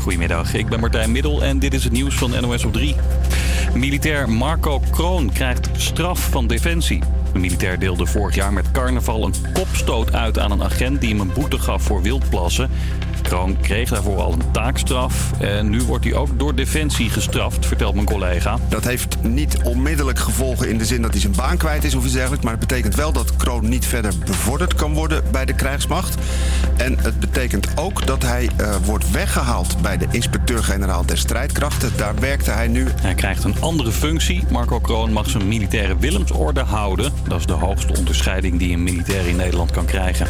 Goedemiddag, ik ben Martijn Middel en dit is het nieuws van NOS op 3. Militair Marco Kroon krijgt straf van Defensie. De militair deelde vorig jaar met carnaval een kopstoot uit aan een agent die hem een boete gaf voor wildplassen. Kroon kreeg daarvoor al een taakstraf. En nu wordt hij ook door Defensie gestraft, vertelt mijn collega. Dat heeft niet onmiddellijk gevolgen in de zin dat hij zijn baan kwijt is of iets dergelijks. Maar het betekent wel dat Kroon niet verder bevorderd kan worden bij de krijgsmacht. En het betekent ook dat hij uh, wordt weggehaald bij de inspecteur-generaal der strijdkrachten. Daar werkte hij nu. Hij krijgt een andere functie. Marco Kroon mag zijn militaire Willemsorde houden. Dat is de hoogste onderscheiding die een militair in Nederland kan krijgen.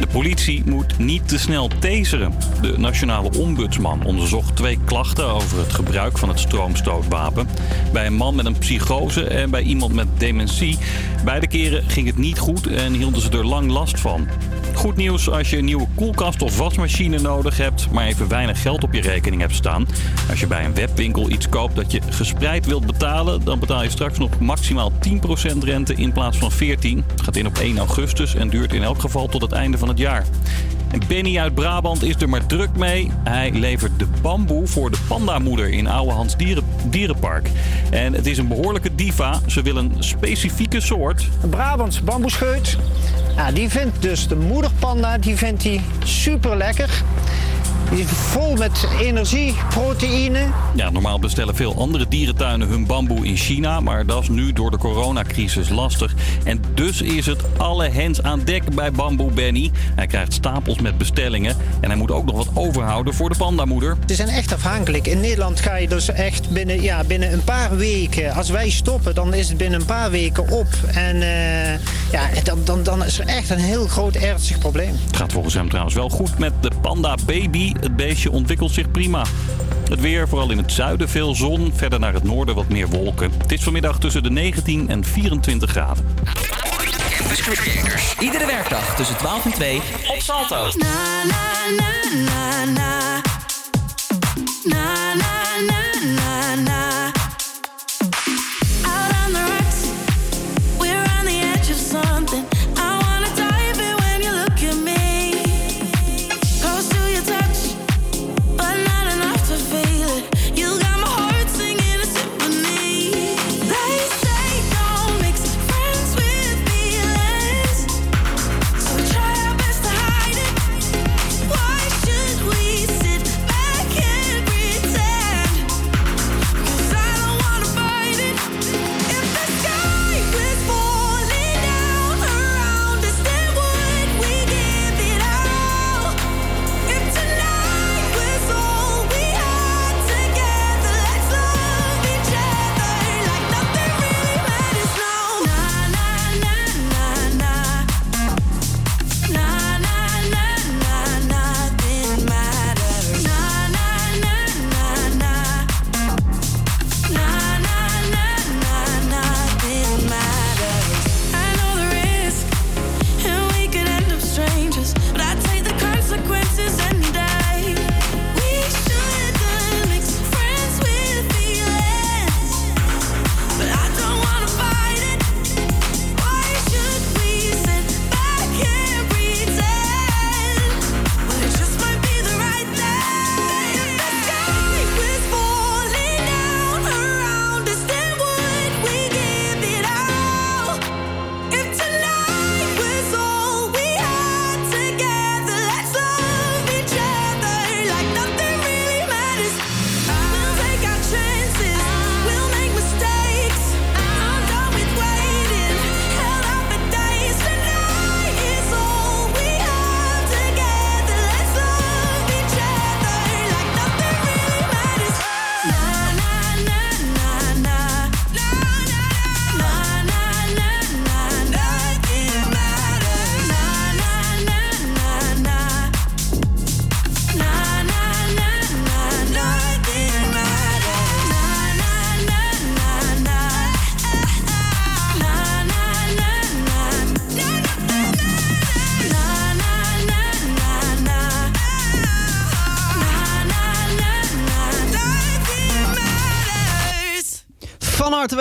De politie moet niet te snel taseren. De nationale ombudsman onderzocht twee klachten over het gebruik van het stroomstootwapen. Bij een man met een psychose en bij iemand met dementie. Beide keren ging het niet goed en hielden ze er lang last van. Goed nieuws als je een nieuwe koelkast of wasmachine nodig hebt, maar even weinig geld op je rekening hebt staan. Als je bij een webwinkel iets koopt dat je gespreid wilt betalen, dan betaal je straks nog maximaal 10% rente in plaats van 14%. Het gaat in op 1 augustus en duurt in elk geval tot het einde van het jaar. En Benny uit Brabant is er maar druk mee. Hij levert de bamboe voor de pandamoeder in Ouwehans Dieren, Dierenpark. En het is een behoorlijke diva. Ze wil een specifieke soort. Een Brabants bamboescheut. Ja, die vindt dus de moederpanda die vindt die super lekker. Die is vol met energie, proteïne. Ja, normaal bestellen veel andere dierentuinen hun bamboe in China. Maar dat is nu door de coronacrisis lastig. En dus is het alle hens aan dek bij Bamboe Benny. Hij krijgt stapels met bestellingen. En hij moet ook nog wat overhouden voor de pandamoeder. Ze zijn echt afhankelijk. In Nederland ga je dus echt binnen, ja, binnen een paar weken... Als wij stoppen, dan is het binnen een paar weken op. En uh, ja, dan, dan, dan is er echt een heel groot ernstig probleem. Het gaat volgens hem trouwens wel goed met de panda baby. Het beestje ontwikkelt zich prima. Het weer, vooral in het zuiden veel zon. Verder naar het noorden wat meer wolken. Het is vanmiddag tussen de 19 en 24 graden. Campus Creators. Iedere werkdag tussen 12 en 2 op Salto. Na, na, na, na, na. Na, na, na,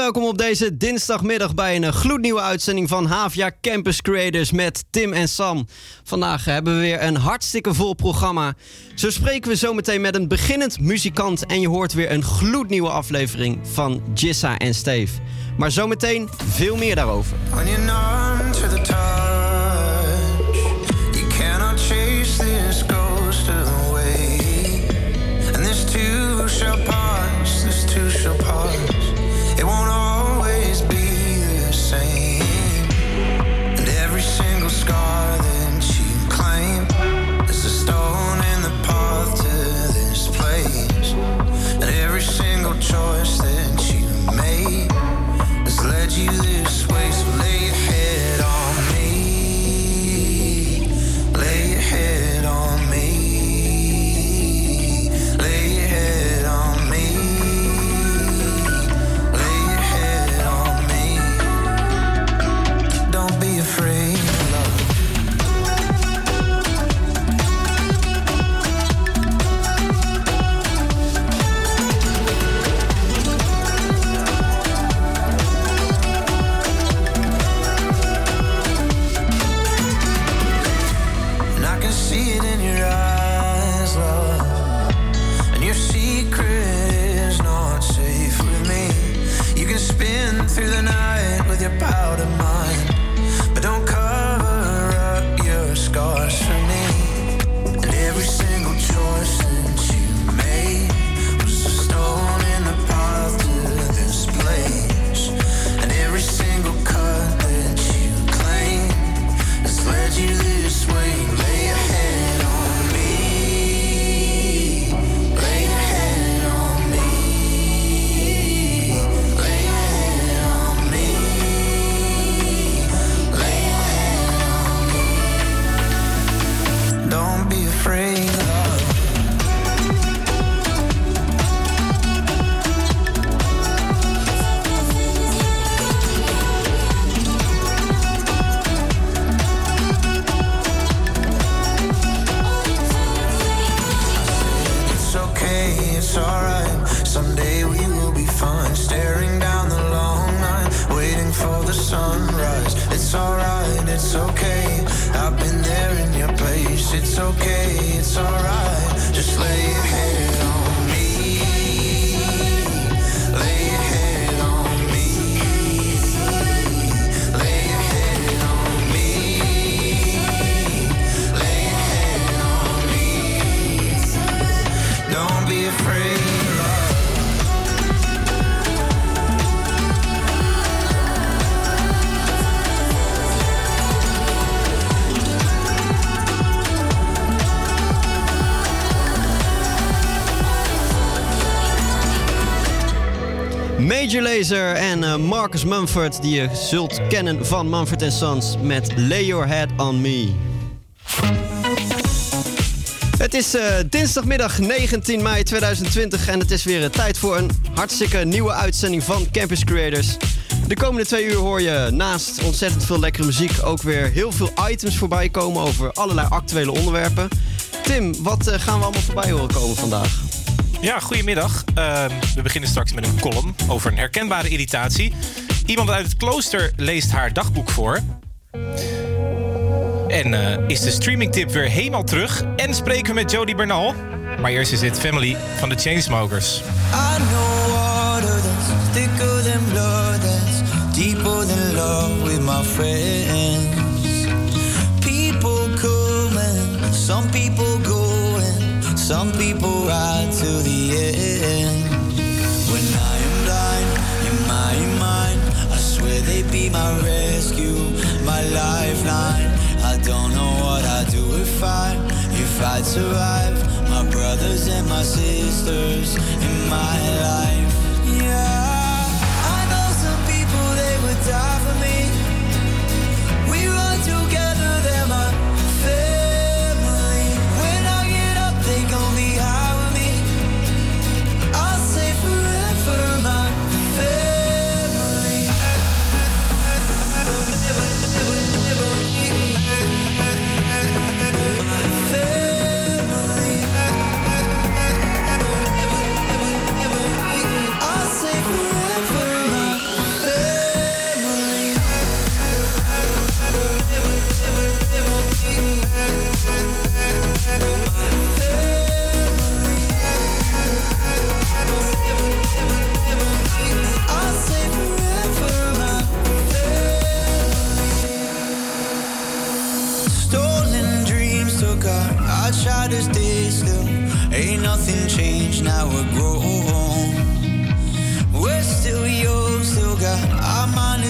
welkom op deze dinsdagmiddag bij een gloednieuwe uitzending van Havia Campus Creators met Tim en Sam. Vandaag hebben we weer een hartstikke vol programma. Zo spreken we zometeen met een beginnend muzikant en je hoort weer een gloednieuwe aflevering van Jissa en Steve. Maar zometeen veel meer daarover. It's it's okay. I've been there in your place. It's okay, it's alright. Just lay your head on me. Lay your head on me. Lay your head on me. Lay your head on me. Don't be afraid Major Lazer en eh, Marcus Mumford, die je zult kennen van Mumford Sons met Lay Your Head on Me. Het is eh, dinsdagmiddag 19 mei 2020 en het is weer eh, tijd voor een hartstikke nieuwe uitzending van Campus Creators. De komende twee uur hoor je naast ontzettend veel lekkere muziek ook weer heel veel items voorbij komen over allerlei actuele onderwerpen. Tim, wat gaan we allemaal voorbij horen komen vandaag? Ja, goedemiddag. Uh, we beginnen straks met een column over een herkenbare irritatie. Iemand uit het klooster leest haar dagboek voor. En eh, is de streamingtip weer helemaal terug. En spreken we met Jody Bernal. Maar eerst is dit Family van de Chainsmokers. I know water that's thicker than blood, that's deeper than love with my friends. People come some people go, and some people ride When I am blind in my mind, I swear they be my rescue, my lifeline. I don't know what I'd do if I, if I'd survive. My brothers and my sisters in my life. Yeah, I know some people they would die for me. We run together,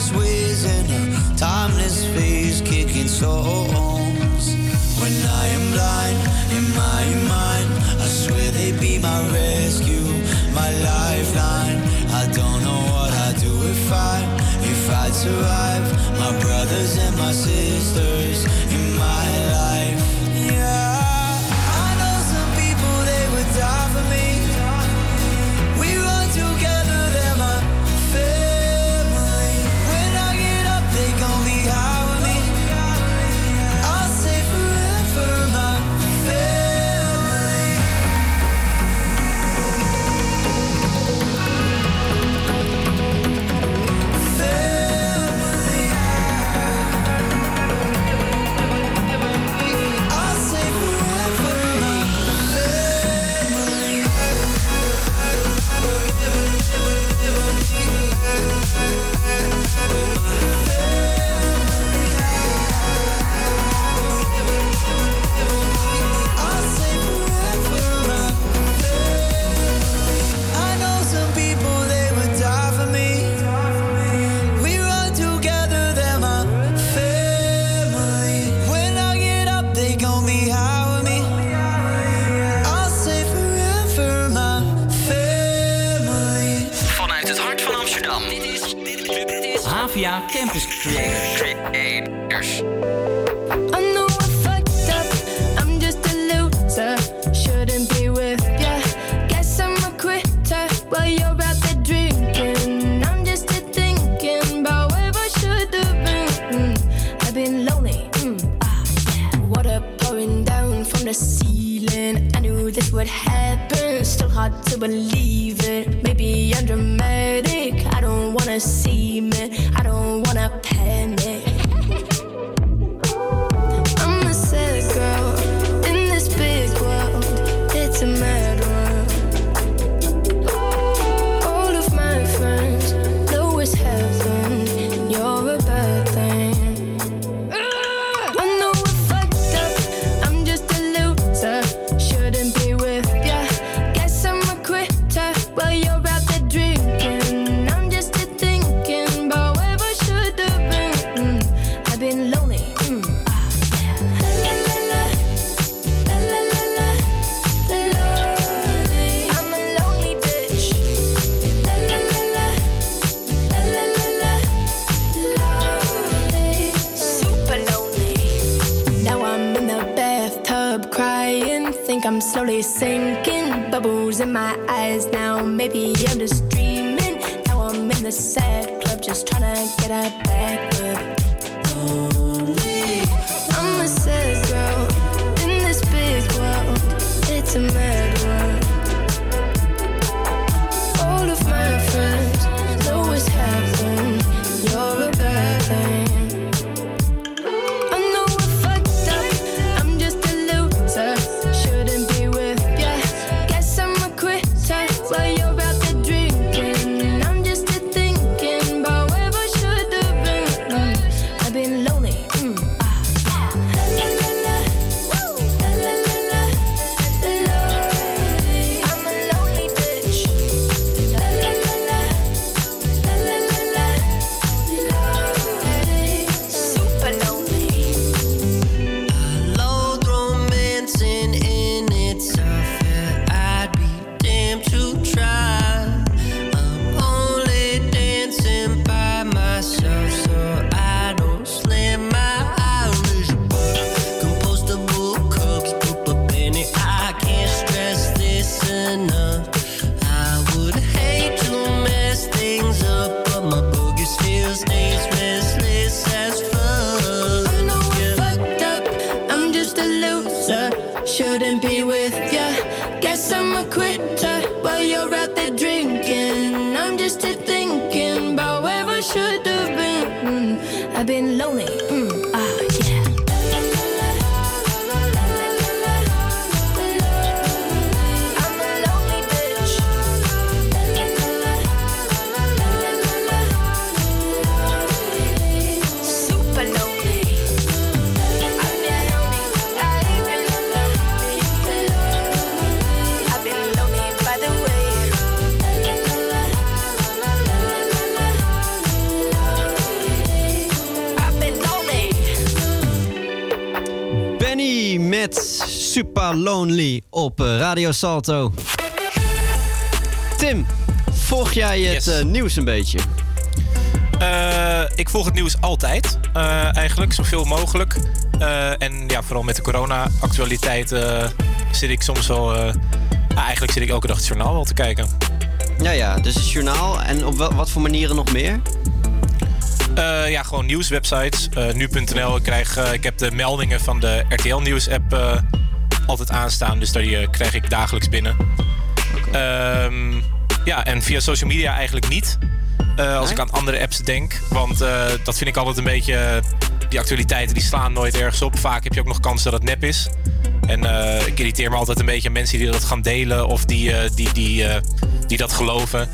timeless ways in a timeless space, kicking stones. When I am blind in my mind, I swear they'd be my rescue, my lifeline. I don't know what I'd do if I, if I'd survive. My brothers and my sisters in my life. Lonely op eh, Radio Salto. Tim, volg jij het Yes. eh, nieuws een beetje? Eh, ik volg het nieuws altijd, eigenlijk, zoveel mogelijk. En ja, vooral met de corona-actualiteit zit ik soms wel... ah, eigenlijk zit ik elke dag het journaal wel te kijken. Ja, ja, dus het journaal. En op wat voor manieren nog meer? Ja, gewoon nieuwswebsites. nu.nl. Ik, krijg, ik heb de meldingen van de RTL Nieuws-app eh, altijd aanstaan. Dus daar eh, krijg ik dagelijks binnen. Ehm, ja, en via social media eigenlijk niet. Eh, als ik aan andere apps denk. Want eh, dat vind ik altijd een beetje... Die actualiteiten die slaan nooit ergens op. Vaak heb je ook nog kans dat het nep is. En ik irriteer me altijd een beetje aan mensen die dat gaan delen. Of die, die, die, die dat geloven.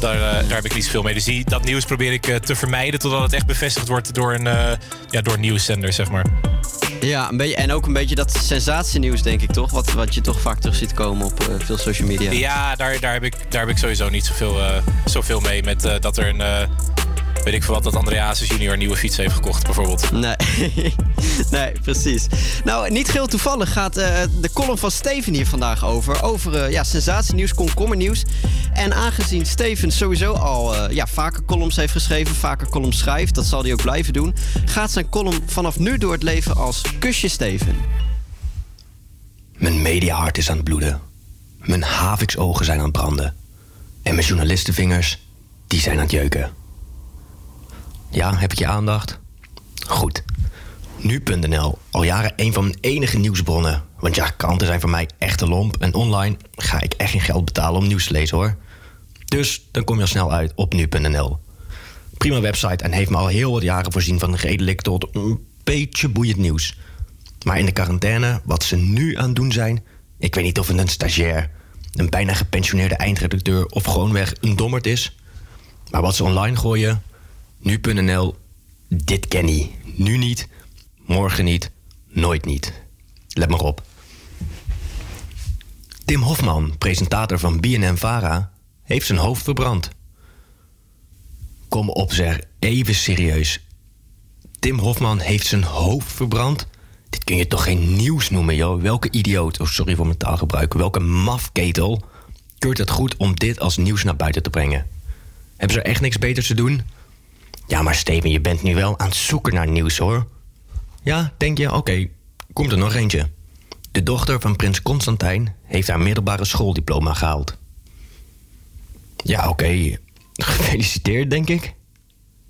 Daar, daar heb ik niet zoveel mee. Dus die, dat nieuws probeer ik te vermijden. Totdat het echt bevestigd wordt door een, ja, door nieuwszender, zeg maar. Ja, een beetje, en ook een beetje dat sensatienieuws, denk ik toch? Wat, wat je toch vaak terug ziet komen op eh, veel social media. Ja, daar, daar, heb ik, daar heb ik sowieso niet zoveel, eh, zoveel mee. Met eh, dat er een... weet ik veel wat, dat Andreas junior een nieuwe fiets heeft gekocht, bijvoorbeeld. Nee. nee, precies. Nou, niet geheel toevallig gaat eh, de column van Steven hier vandaag over. Over eh, ja, sensatienieuws, komkommernieuws. En aangezien Steven sowieso al eh, ja, vaker columns heeft geschreven, vaker columns schrijft, dat zal hij ook blijven doen, gaat zijn column vanaf nu door het leven als Kusje Steven. Mijn mediahart is aan het bloeden. Mijn haviksogen zijn aan het branden. En mijn journalistenvingers, die zijn aan het jeuken. Ja, heb ik je aandacht? Goed. Nu.nl, al jaren een van mijn enige nieuwsbronnen. Want ja, kranten zijn voor mij echt een lomp. En online ga ik echt geen geld betalen om nieuws te lezen hoor. Dus dan kom je al snel uit op nu.nl. Prima website en heeft me al heel wat jaren voorzien van redelijk tot een beetje boeiend nieuws. Maar in de quarantaine, wat ze nu aan het doen zijn... ik weet niet of het een stagiair, een bijna gepensioneerde eindredacteur... of gewoonweg een dommerd is. Maar wat ze online gooien, nu.nl, dit ken ik. Nu niet, morgen niet, nooit niet. Let maar op. Tim Hofman, presentator van BNN-Vara, heeft zijn hoofd verbrand. Kom op zeg, even serieus. Tim Hofman heeft zijn hoofd verbrand? Dit kun je toch geen nieuws noemen, joh? Welke idioot, oh sorry voor mijn taalgebruik, welke mafketel keurt het goed om dit als nieuws naar buiten te brengen? Hebben ze er echt niks beters te doen? Ja, maar Steven, je bent nu wel aan het zoeken naar nieuws, hoor. Ja, denk je? Oké, komt er nog eentje. De dochter van prins Constantijn heeft haar middelbare schooldiploma gehaald. Ja, oké. Gefeliciteerd, denk ik.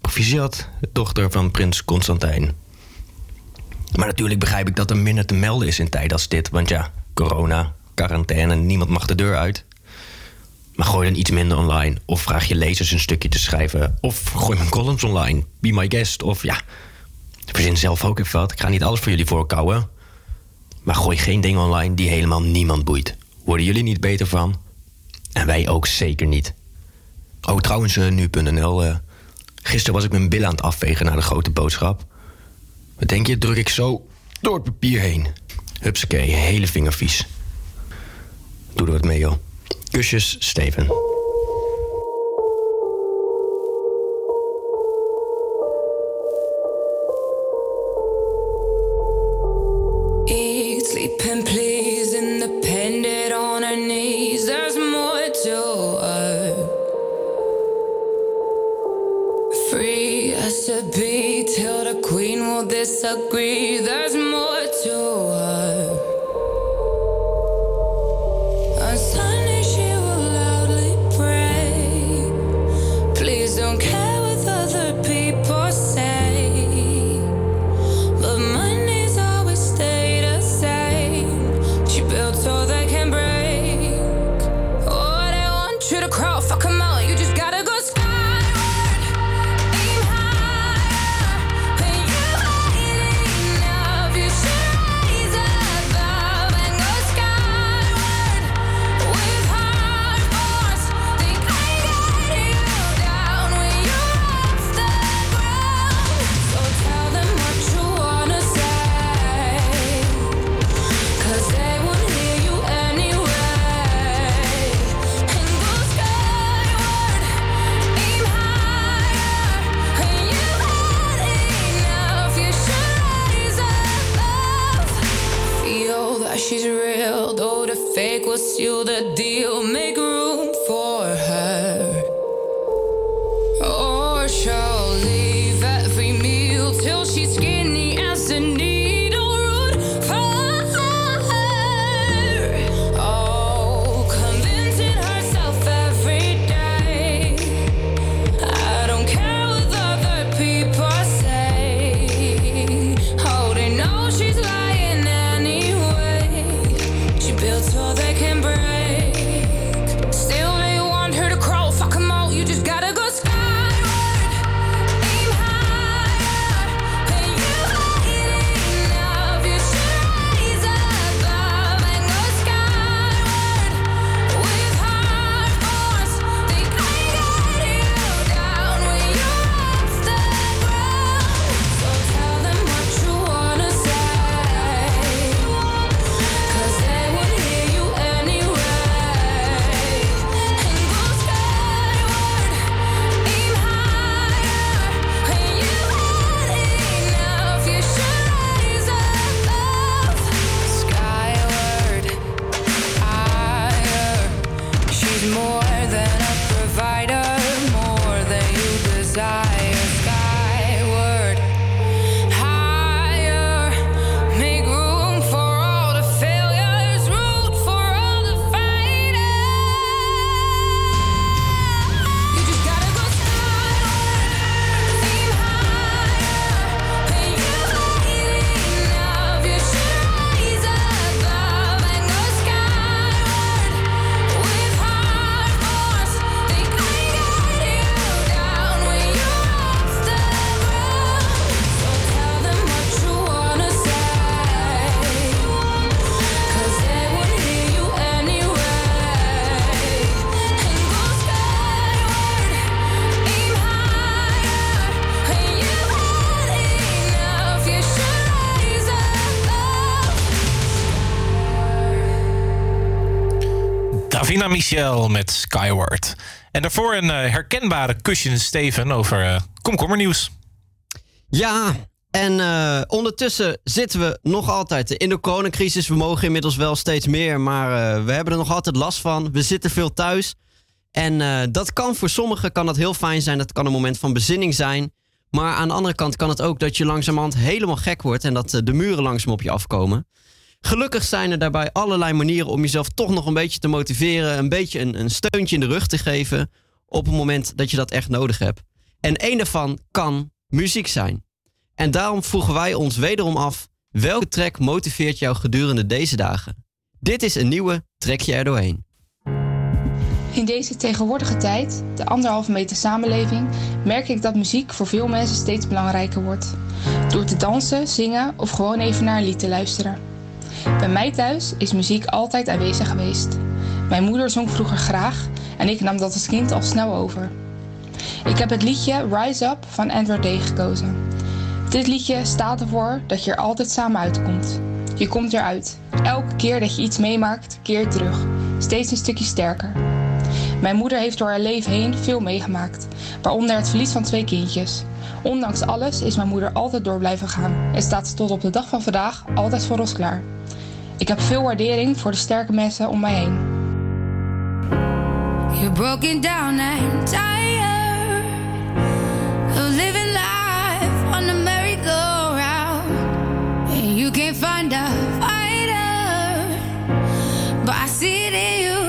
Proficiat, dochter van prins Constantijn. Maar natuurlijk begrijp ik dat er minder te melden is in tijden als dit. Want ja, corona, quarantaine, niemand mag de deur uit. Maar gooi dan iets minder online. Of vraag je lezers een stukje te schrijven. Of gooi mijn columns online. Be my guest. Of ja, verzin zelf ook even wat. Ik ga niet alles voor jullie voorkouwen. Maar gooi geen dingen online die helemaal niemand boeit. Worden jullie niet beter van? En wij ook zeker niet. Oh, trouwens, eh, nu.nl. eh, gisteren was ik mijn billen aan het afvegen naar de grote boodschap. Wat denk je, druk ik zo door het papier heen. Hupsakee, hele vinger vies. Doe er wat mee, joh. Kusjes, Steven. Michel met Skyward. En daarvoor een eh, herkenbare cushion Steven over eh komkommernieuws. Ja, en eh, ondertussen zitten we nog altijd in de coronacrisis. We mogen inmiddels wel steeds meer, maar we hebben er nog altijd last van. We zitten veel thuis. En dat kan voor sommigen kan dat heel fijn zijn. Dat kan een moment van bezinning zijn. Maar aan de andere kant kan het ook dat je langzamerhand helemaal gek wordt en dat de muren langzaam op je afkomen. Gelukkig zijn er daarbij allerlei manieren om jezelf toch nog een beetje te motiveren. Een beetje een, een steuntje in de rug te geven op het moment dat je dat echt nodig hebt. En één daarvan kan muziek zijn. En daarom vroegen wij ons wederom af: welke track motiveert jou gedurende deze dagen? Dit is een nieuwe Trek je er doorheen. In deze tegenwoordige tijd, de anderhalve meter samenleving, merk ik dat muziek voor veel mensen steeds belangrijker wordt. Door te dansen, zingen of gewoon even naar een lied te luisteren. Bij mij thuis is muziek altijd aanwezig geweest. Mijn moeder zong vroeger graag en ik nam dat als kind al snel over. Ik heb het liedje Rise Up van Andrew Day gekozen. Dit liedje staat ervoor dat je er altijd samen uitkomt. Je komt eruit. Elke keer dat je iets meemaakt, keer terug. Steeds een stukje sterker. Mijn moeder heeft door haar leven heen veel meegemaakt, waaronder het verlies van twee kindjes. Ondanks alles is mijn moeder altijd door blijven gaan en staat ze tot op de dag van vandaag altijd voor ons klaar. Ik heb veel waardering voor de sterke mensen om mij heen. You're broken down and tired of living life on the merry-go-round. And you can't find a fighter, but I see it in you,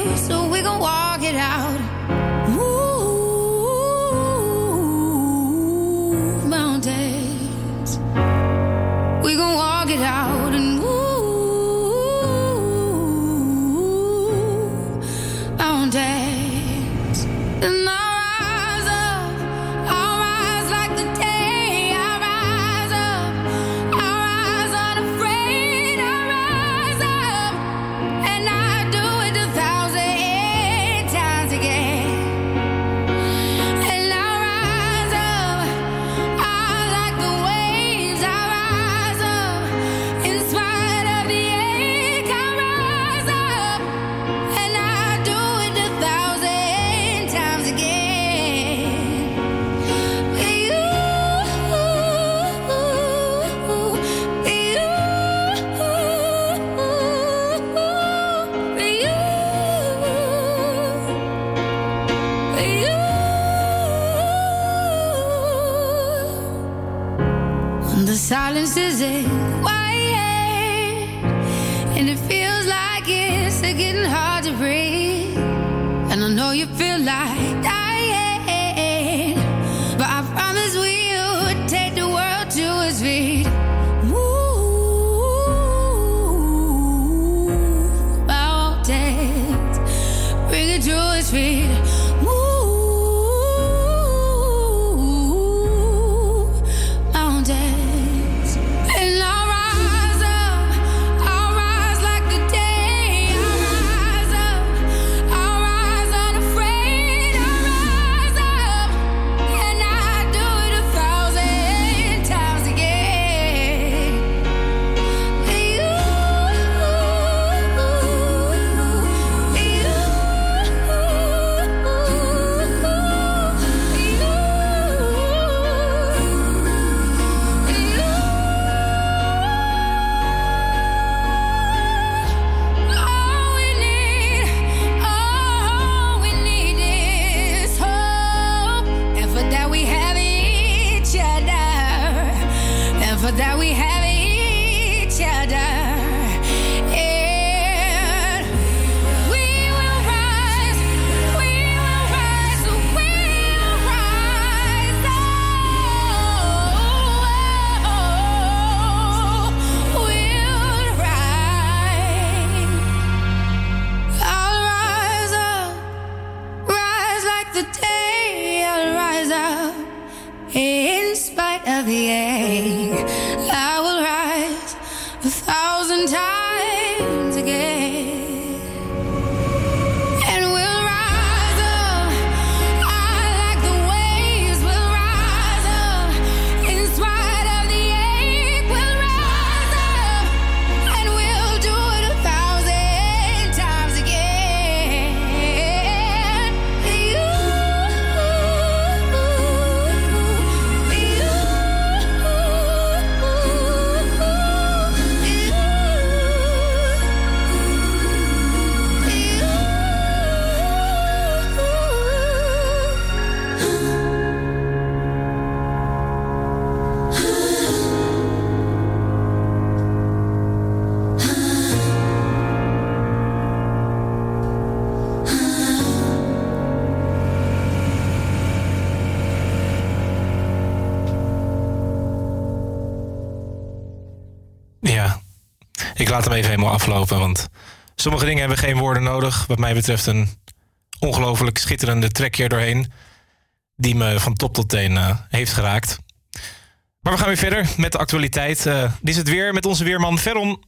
laat hem even helemaal aflopen, want sommige dingen hebben geen woorden nodig. Wat mij betreft een ongelooflijk schitterende track hier doorheen, die me van top tot teen eh, heeft geraakt. Maar we gaan weer verder met de actualiteit. Eh, dit is het weer met onze weerman Veron.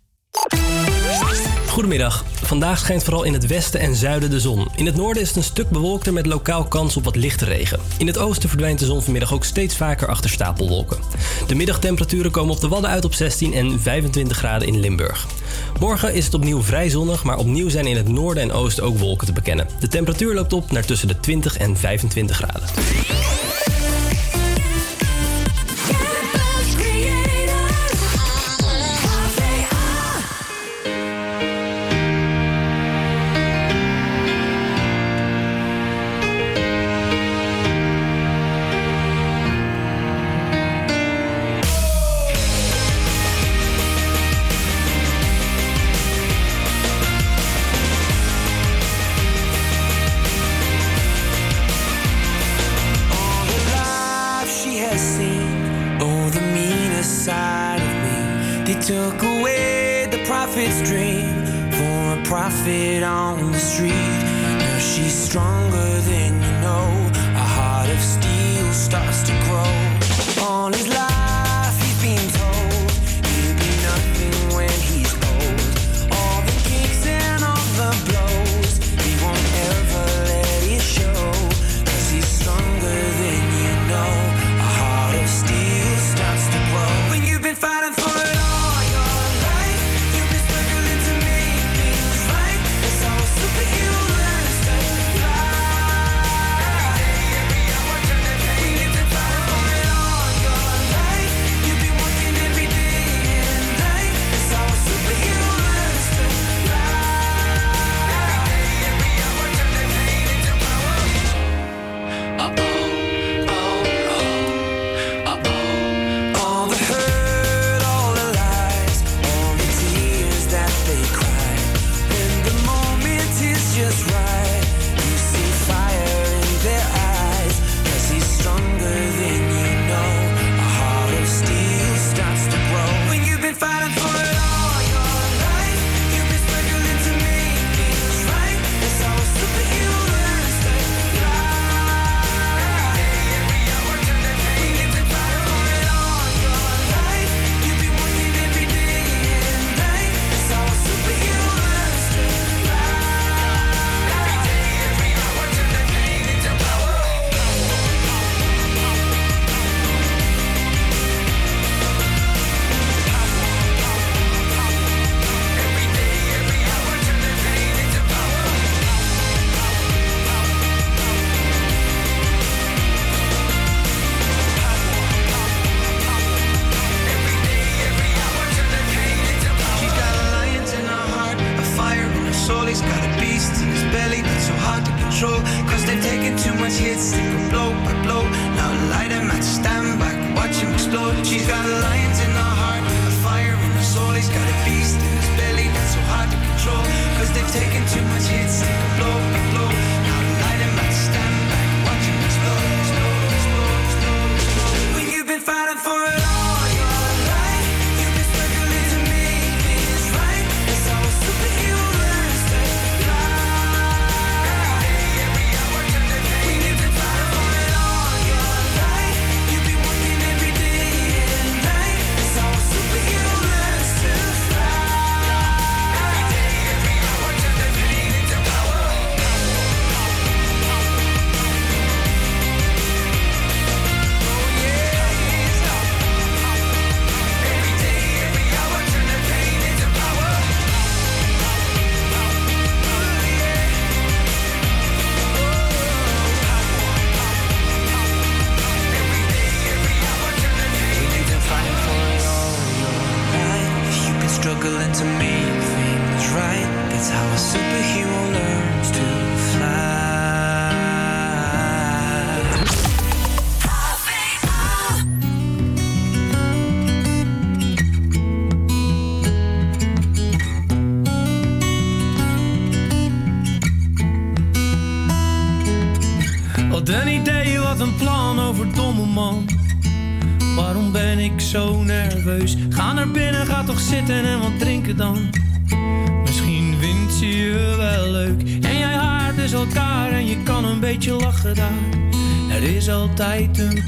Goedemiddag. Vandaag schijnt vooral in het westen en zuiden de zon. In het noorden is het een stuk bewolkter met lokaal kans op wat lichte regen. In het oosten verdwijnt de zon vanmiddag ook steeds vaker achter stapelwolken. De middagtemperaturen komen op de Wadden uit op 16 en 25 graden in Limburg. Morgen is het opnieuw vrij zonnig, maar opnieuw zijn in het noorden en oosten ook wolken te bekennen. De temperatuur loopt op naar tussen de 20 en 25 graden.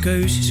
Altijd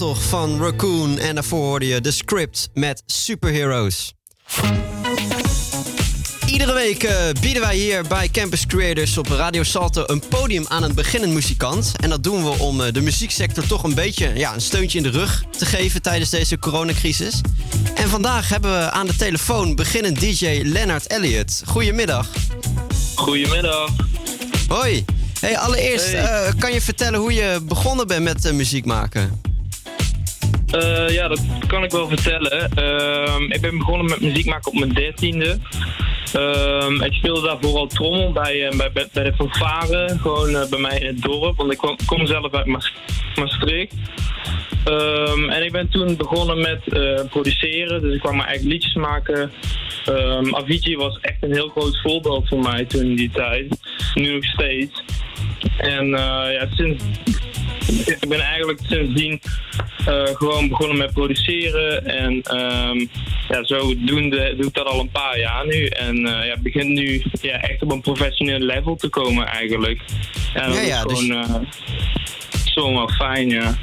toch van Raccoon. En daarvoor hoorde je de script met Superheroes. Iedere week eh, bieden wij hier bij Campus Creators op Radio Salto een podium aan een beginnend muzikant. En dat doen we om eh, de muzieksector toch een beetje ja, een steuntje in de rug te geven tijdens deze coronacrisis. En vandaag hebben we aan de telefoon beginnend DJ Leonard Elliott. Goedemiddag. Goedemiddag. Hoi. Hey, allereerst, Hey. eh, kan je vertellen hoe je begonnen bent met muziek maken? Eh, ja, dat kan ik wel vertellen. Ehm, ik ben begonnen met muziek maken op mijn dertiende. Ehm, ik speelde daarvoor al trommel bij, eh, bij, bij de fanfare, gewoon eh, bij mij in het dorp, want ik kom, zelf uit Maas- Maastricht. Ehm, en ik ben toen begonnen met produceren, dus ik kwam mijn eigen liedjes maken. Ehm Avicii was echt een heel groot voorbeeld voor mij toen in die tijd, nu nog steeds. En ja, sinds, ik ben eigenlijk sindsdien eh, gewoon begonnen met produceren. En ehm ja, zodoende doe ik dat al een paar jaar nu. En eh ja, begint nu ja, echt op een professioneel level te komen eigenlijk. En dat Ja, ja, is dus- gewoon eh zomaar fijn, ja.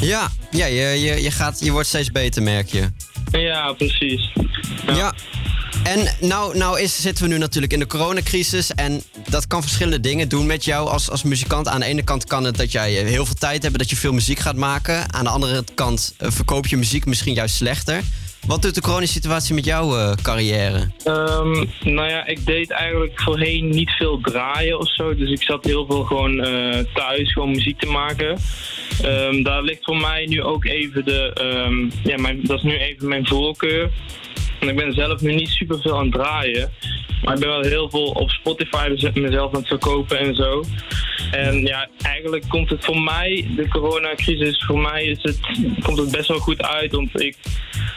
Ja, ja je, je, je, gaat, je wordt steeds beter, merk je. Ja, precies. Ja. En nou, nou is, zitten we nu natuurlijk in de coronacrisis. En dat kan verschillende dingen doen met jou als, als muzikant. Aan de ene kant kan het dat jij heel veel tijd hebt, dat je veel muziek gaat maken. Aan de andere kant eh, verkoop je muziek misschien juist slechter. Wat doet de coronasituatie met jouw eh, carrière? Ehm, nou ja, ik deed eigenlijk voorheen niet veel draaien of zo. Dus ik zat heel veel gewoon eh, thuis, gewoon muziek te maken. Ehm, daar ligt voor mij nu ook even de. ehm, ja, mijn, dat is nu even mijn voorkeur. En ik ben zelf nu niet super veel aan het draaien. Maar ik ben wel heel veel op Spotify mez- mezelf aan het verkopen en zo. En ja, eigenlijk komt het voor mij, de coronacrisis, voor mij is het, komt het best wel goed uit. Want ik,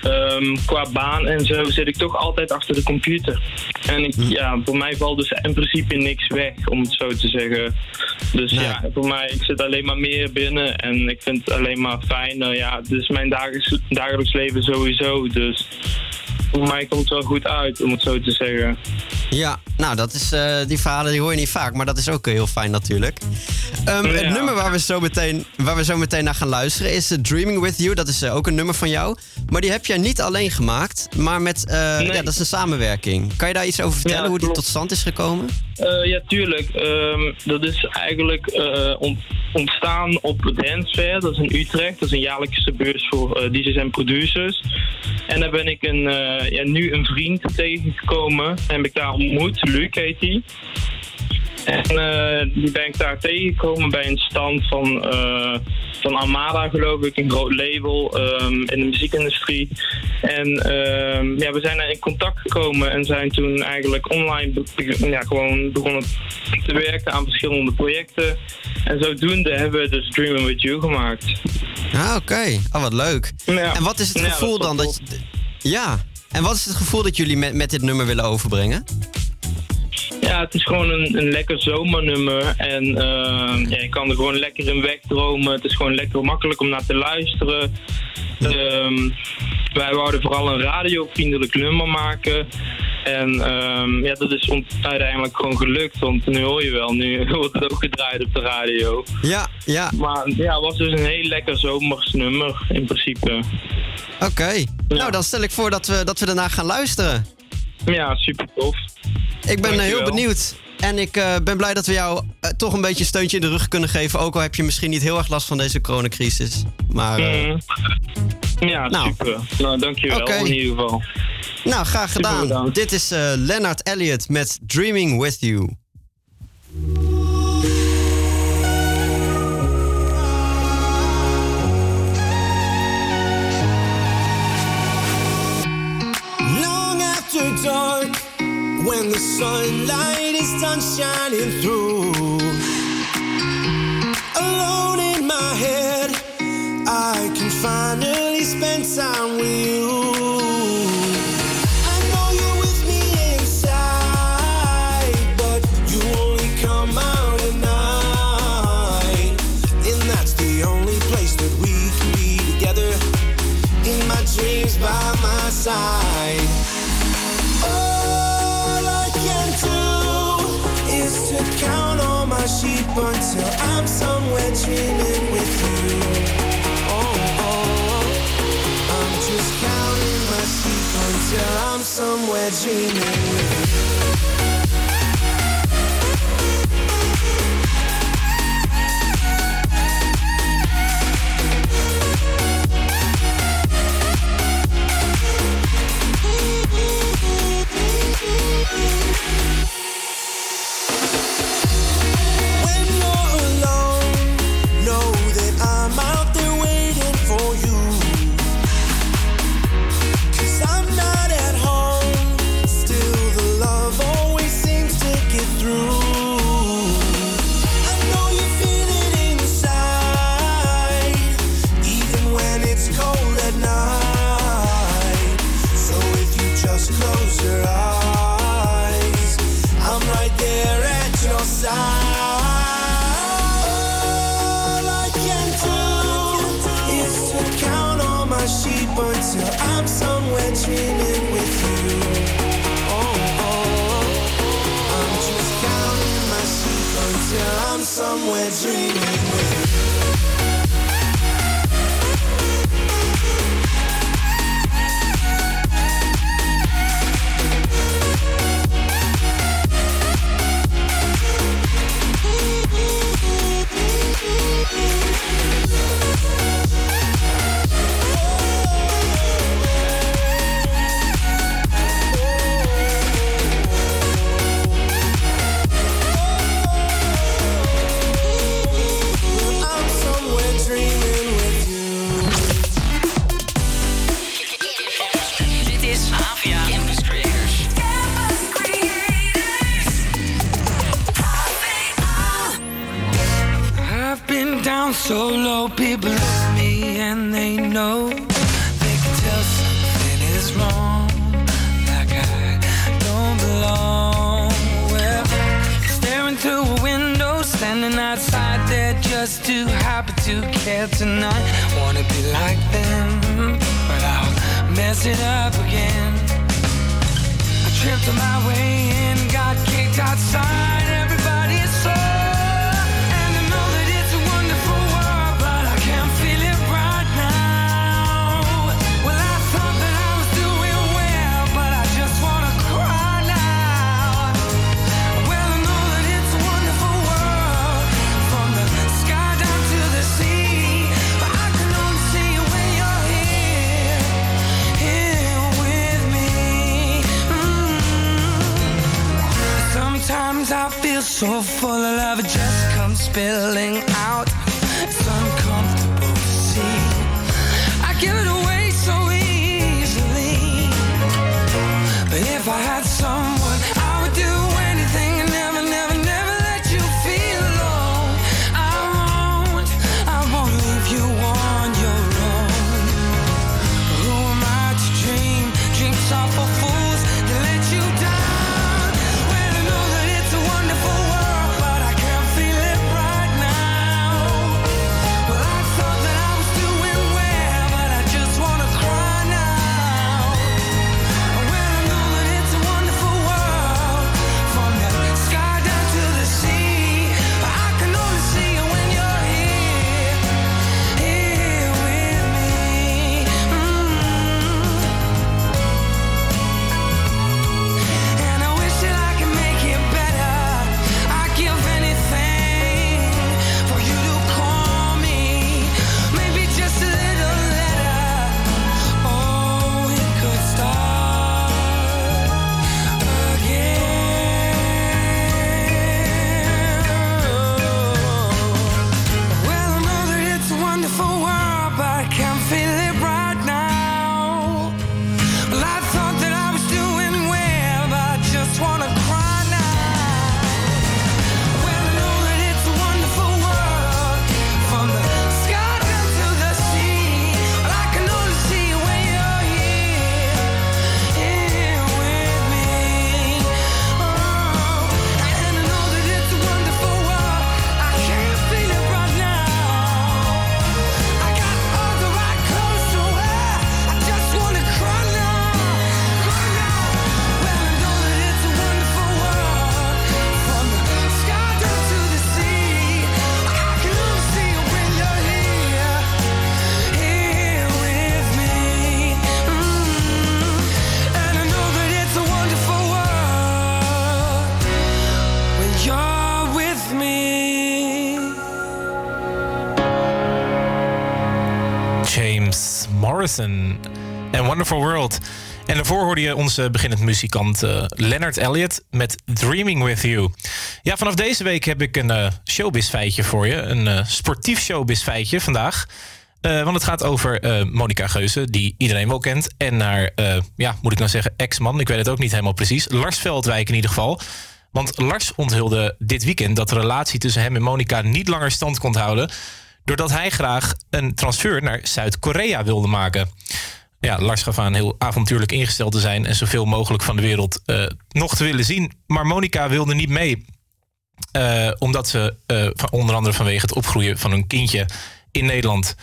ehm, qua baan en zo, zit ik toch altijd achter de computer. En ik, ja, voor mij valt dus in principe niks weg, om het zo te zeggen. Dus ja, voor mij, ik zit alleen maar meer binnen en ik vind het alleen maar fijn. Nou ja, het is mijn dagelijks, dagelijks leven sowieso. Dus voor mij komt het wel goed uit, om het zo te zeggen. Ja, nou, dat is, eh, die verhalen die hoor je niet vaak, maar dat is ook heel fijn natuurlijk. Ehm, Het nummer waar we, zo meteen, waar we zo meteen naar gaan luisteren is eh, Dreaming With You. Dat is eh, ook een nummer van jou. Maar die heb jij niet alleen gemaakt, maar met, ja, dat is een samenwerking. Kan je daar iets over vertellen, Ja, hoe die tot stand is gekomen? Ja, tuurlijk. Ehm, dat is eigenlijk ont- ontstaan op Dance Fair. Dat is in Utrecht. Dat is een jaarlijkse beurs voor DJ's en producers. En daar ben ik een, ja, nu een vriend tegengekomen. En heb ik daar ontmoet. Luc heet die. En eh, die ben ik daar tegengekomen bij een stand van, eh, van Armada, geloof ik, een groot label ehm, in de muziekindustrie. En ehm, ja, we zijn er in contact gekomen en zijn toen eigenlijk online be- ja, gewoon begonnen te werken aan verschillende projecten. En zodoende hebben we dus Dreaming With You gemaakt. Ah, oké. Oh, wat leuk. Ja. En wat is het Ja, gevoel dan dat... je- Ja. En wat is het gevoel dat jullie met, met dit nummer willen overbrengen? Ja, het is gewoon een, een lekker zomernummer. En eh, ja, je kan er gewoon lekker in wegdromen. Het is gewoon lekker makkelijk om naar te luisteren. Ehm, wij wouden vooral een radiovriendelijk nummer maken. En ehm, ja, dat is ons uiteindelijk gewoon gelukt. Want nu hoor je wel, nu wordt het ook gedraaid op de radio. Ja, ja. Maar ja, het was dus een heel lekker zomers nummer in principe. Oké. Nou, dan stel ik voor dat we, dat we daarna gaan luisteren. Ja, super tof. Ik ben eh, heel benieuwd. En ik eh, ben blij dat we jou eh, toch een beetje een steuntje in de rug kunnen geven. Ook al heb je misschien niet heel erg last van deze coronacrisis. Maar Mhm. Ja, Nou. super. Nou, dankjewel in ieder geval. nou, graag gedaan. Dit is Leonard Elliott met Dreaming With You. When the sunlight is done shining through, alone in my head, I can finally spend time with you. I know you're with me inside but you. I dreaming En Wonderful World. En daarvoor hoorde je onze beginnend muzikant eh, Leonard Elliott met Dreaming With You. Ja, vanaf deze week heb ik een eh, uh, showbiz feitje voor je. Een eh, sportief showbiz feitje vandaag. want het gaat over Monica Geuze, die iedereen wel kent. En haar, ja, moet ik nou zeggen, ex-man. Ik weet het ook niet helemaal precies. Lars Veldwijk in ieder geval. Want Lars onthulde dit weekend dat de relatie tussen hem en Monica niet langer stand kon houden doordat hij graag een transfer naar Zuid-Korea wilde maken. Ja, Lars gaf aan heel avontuurlijk ingesteld te zijn en zoveel mogelijk van de wereld eh, nog te willen zien. Maar Monica wilde niet mee, eh, omdat ze eh, van, onder andere vanwege het opgroeien van hun kindje in Nederland.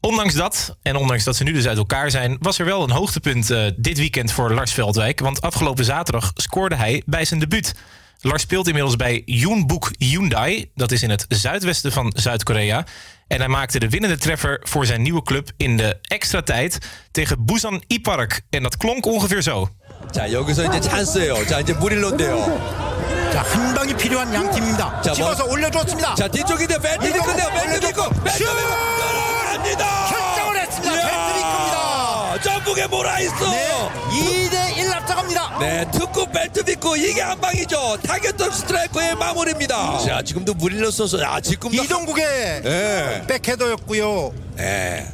Ondanks dat, en ondanks dat ze nu dus uit elkaar zijn, was er wel een hoogtepunt dit weekend voor Lars Veldwijk. Want afgelopen zaterdag scoorde hij bij zijn debuut. Lars speelt inmiddels bij Yoonbuk Hyundai. Dat is in het zuidwesten van Zuid-Korea. En hij maakte de winnende treffer voor zijn nieuwe club in de extra tijd tegen Busan Ipark. En dat klonk ongeveer zo. 자 여기서 이제 찬스예요. 자 이제 무릴로인데요. 자 한 방이 필요한 양 팀입니다. 집어서 올려줬습니다. 자 뒤쪽인데 벤트비크인데요. 벤트비크 벤트비크 들어갑니다. 결정을 했습니다. 벤트비크입니다. 전북에 몰아 있어. 네, 2대 1 앞서갑니다. 네 특구 벤트비크 이게 한 방이죠. 타겟던 스트라이커의 마무리입니다. 자 지금도 무릴로 선수 아 지금도 이동국의 백헤더였고요. 네.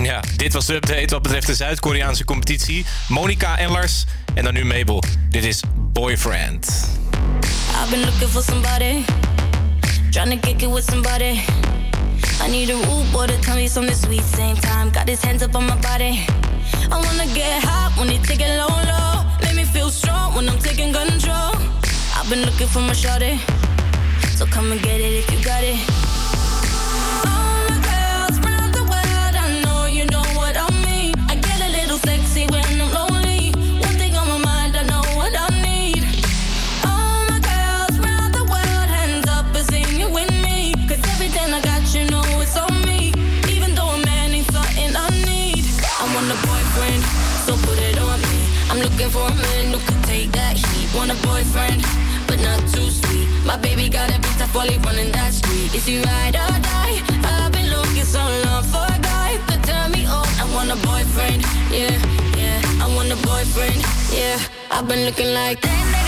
Ja, dit was de update wat betreft de Zuid-Koreaanse competitie. Monica en Lars. En dan nu Mabel. Dit is Boyfriend. I've been looking for somebody, trying to kick it with somebody. I need a boy to tell me something sweet. Same time, got his hands up on my body. I wanna get hot when he take it low, low. Make me feel strong when I'm taking control. I've been looking for my shorty, so come and get it if you got it. Looking for a man who can take that heat. Want a boyfriend, but not too sweet. My baby got a bit tough while he running that street. Is he ride or die? I've been looking so long for a guy could turn me on. I want a boyfriend, yeah, yeah. I want a boyfriend, yeah. I've been looking like that.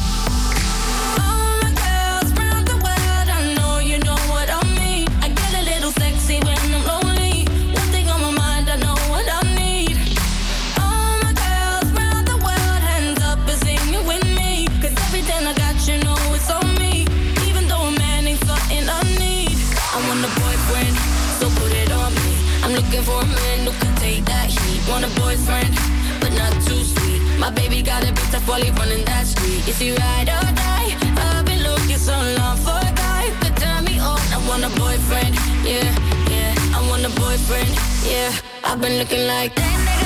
Bit while he running that street. Is he ride or die? I've been looking so long for a guy who could turn me on. I want a boyfriend, yeah, yeah. I want a boyfriend, yeah. I've been looking like that.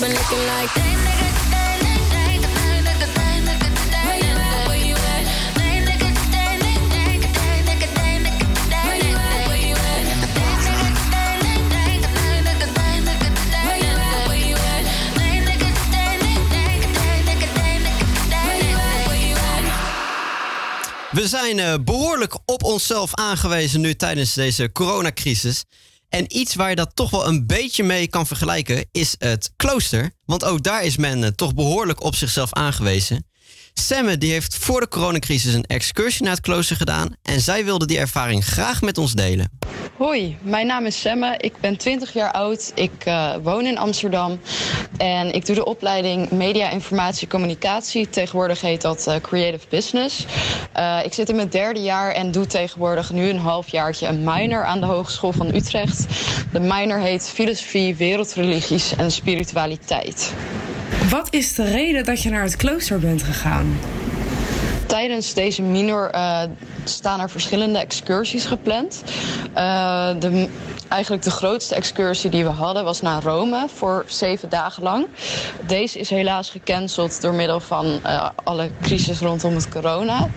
Been looking like nigga. We zijn behoorlijk op onszelf aangewezen nu tijdens deze coronacrisis. En iets waar je dat toch wel een beetje mee kan vergelijken is het klooster. Want ook daar is men eh, toch behoorlijk op zichzelf aangewezen. Semme die heeft voor de coronacrisis een excursie naar het klooster gedaan. En zij wilde die ervaring graag met ons delen. Hoi, mijn naam is Semme. Ik ben 20 jaar oud. Ik eh, woon in Amsterdam. En ik doe de opleiding Media, Informatie, Communicatie. Tegenwoordig heet dat eh, Creative Business. Eh, ik zit in mijn derde jaar en doe tegenwoordig nu een halfjaartje een minor aan de Hogeschool van Utrecht. De minor heet Filosofie, Wereldreligies en Spiritualiteit. Wat is de reden dat je naar het klooster bent gegaan? Tijdens deze minor eh, staan er verschillende excursies gepland. Eh, de, eigenlijk de grootste excursie die we hadden was naar Rome voor zeven dagen lang. Deze is helaas gecanceld door middel van eh, alle crisis rondom het corona.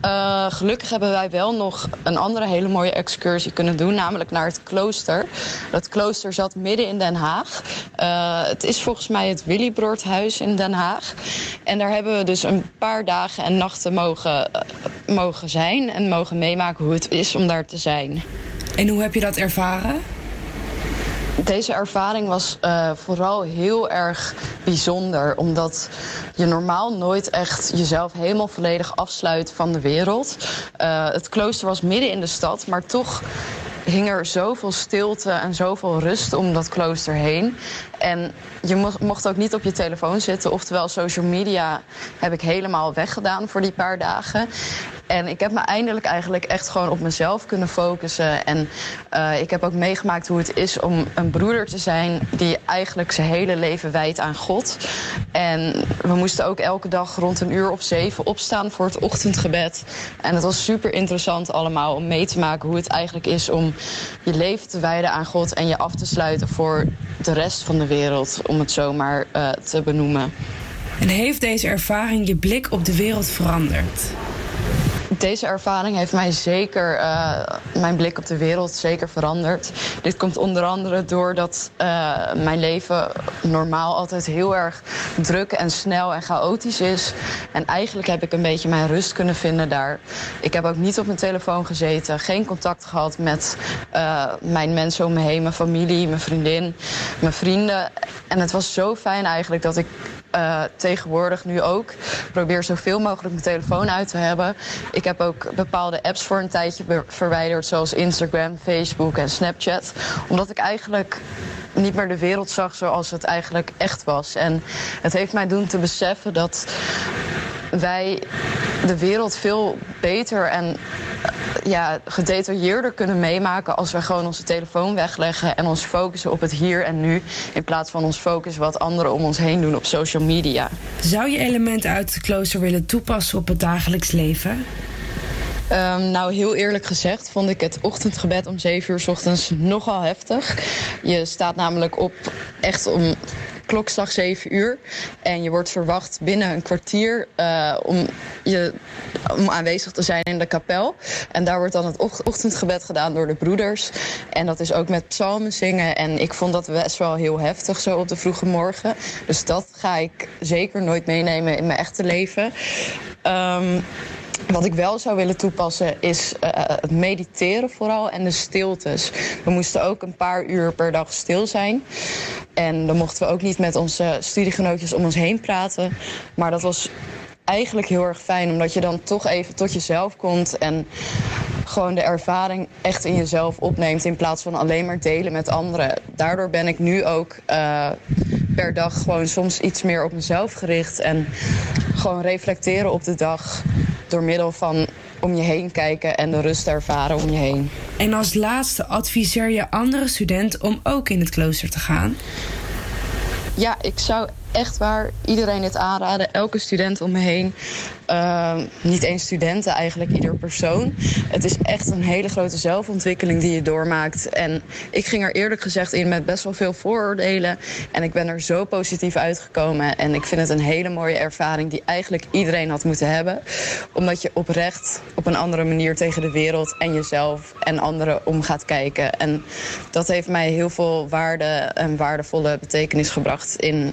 Eh, gelukkig hebben wij wel nog een andere hele mooie excursie kunnen doen, namelijk naar het klooster. Dat klooster zat midden in Den Haag. Eh, het is volgens mij het Willybroordhuis in Den Haag. En daar hebben we dus een paar dagen en nachten mogen, mogen zijn en mogen meemaken hoe het is om daar te zijn. En hoe heb je dat ervaren? Deze ervaring was eh, vooral heel erg bijzonder, omdat je normaal nooit echt jezelf helemaal volledig afsluit van de wereld. Eh, het klooster was midden in de stad, maar toch hing er zoveel stilte en zoveel rust om dat klooster heen. En je mo- mocht ook niet op je telefoon zitten. Oftewel, social media heb ik helemaal weggedaan voor die paar dagen. En ik heb me eindelijk eigenlijk echt gewoon op mezelf kunnen focussen. En eh, ik heb ook meegemaakt hoe het is om een broeder te zijn die eigenlijk zijn hele leven wijdt aan God. En we moesten ook elke dag rond een uur of zeven opstaan voor het ochtendgebed. En het was super interessant allemaal om mee te maken hoe het eigenlijk is om je leven te wijden aan God en je af te sluiten voor de rest van de wereld, om het zo maar eh, te benoemen. En heeft deze ervaring je blik op de wereld veranderd? Deze ervaring heeft mij zeker, eh, mijn blik op de wereld zeker veranderd. Dit komt onder andere doordat eh, mijn leven normaal altijd heel erg druk en snel en chaotisch is. En eigenlijk heb ik een beetje mijn rust kunnen vinden daar. Ik heb ook niet op mijn telefoon gezeten, geen contact gehad met eh, mijn mensen om me heen, mijn familie, mijn vriendin, mijn vrienden. En het was zo fijn eigenlijk dat ik tegenwoordig nu ook probeer zoveel mogelijk mijn telefoon uit te hebben. Ik heb ook bepaalde apps voor een tijdje verwijderd, zoals Instagram, Facebook en Snapchat. Omdat ik eigenlijk niet meer de wereld zag zoals het eigenlijk echt was. En het heeft mij doen te beseffen dat wij de wereld veel beter en ja, gedetailleerder kunnen meemaken als we gewoon onze telefoon wegleggen en ons focussen op het hier en nu. In plaats van ons focussen wat anderen om ons heen doen op social media. Zou je elementen uit klooster willen toepassen op het dagelijks leven? Ehm, nou, heel eerlijk gezegd vond ik het ochtendgebed om 7 uur 's ochtends nogal heftig. Je staat namelijk op echt om klokslag 7 uur. En je wordt verwacht binnen een kwartier eh, om, je, om aanwezig te zijn in de kapel. En daar wordt dan het och- ochtendgebed gedaan door de broeders. En dat is ook met psalmen zingen. En ik vond dat best wel heel heftig zo op de vroege morgen. Dus dat ga ik zeker nooit meenemen in mijn echte leven. Ehm, wat ik wel zou willen toepassen is eh, het mediteren vooral en de stiltes. We moesten ook een paar uur per dag stil zijn. En dan mochten we ook niet met onze studiegenootjes om ons heen praten. Maar dat was eigenlijk heel erg fijn, omdat je dan toch even tot jezelf komt en gewoon de ervaring echt in jezelf opneemt in plaats van alleen maar delen met anderen. Daardoor ben ik nu ook eh, per dag gewoon soms iets meer op mezelf gericht en gewoon reflecteren op de dag door middel van om je heen kijken en de rust ervaren om je heen. En als laatste adviseer je andere studenten om ook in het klooster te gaan? Ja, ik zou echt waar iedereen dit aanraden. Elke student om me heen. Uh, niet één studenten, eigenlijk ieder persoon. Het is echt een hele grote zelfontwikkeling die je doormaakt. En ik ging er eerlijk gezegd in met best wel veel vooroordelen. En ik ben er zo positief uitgekomen. En ik vind het een hele mooie ervaring die eigenlijk iedereen had moeten hebben. Omdat je oprecht op een andere manier tegen de wereld en jezelf en anderen om gaat kijken. En dat heeft mij heel veel waarde en waardevolle betekenis gebracht in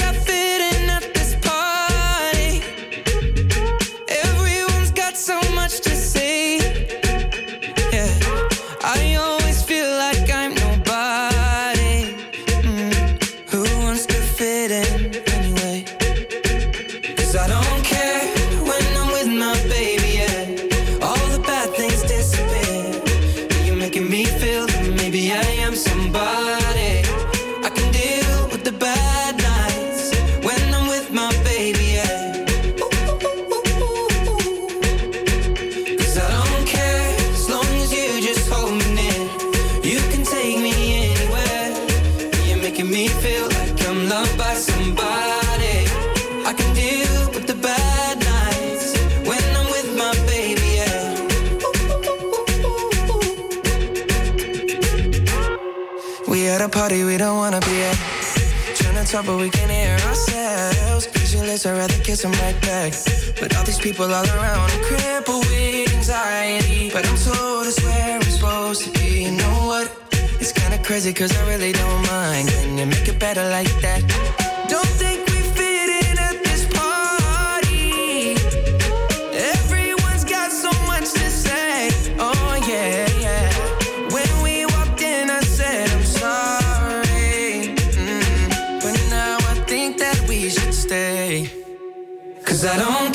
talk, but we can hear ourselves. Pictureless, I'd rather kiss them right back. But all these people all around, I'm crippled with anxiety. But I'm told it's where I'm supposed to be. You know what? It's kinda crazy, cause I really don't mind. Can you make it better like that? Cause I don't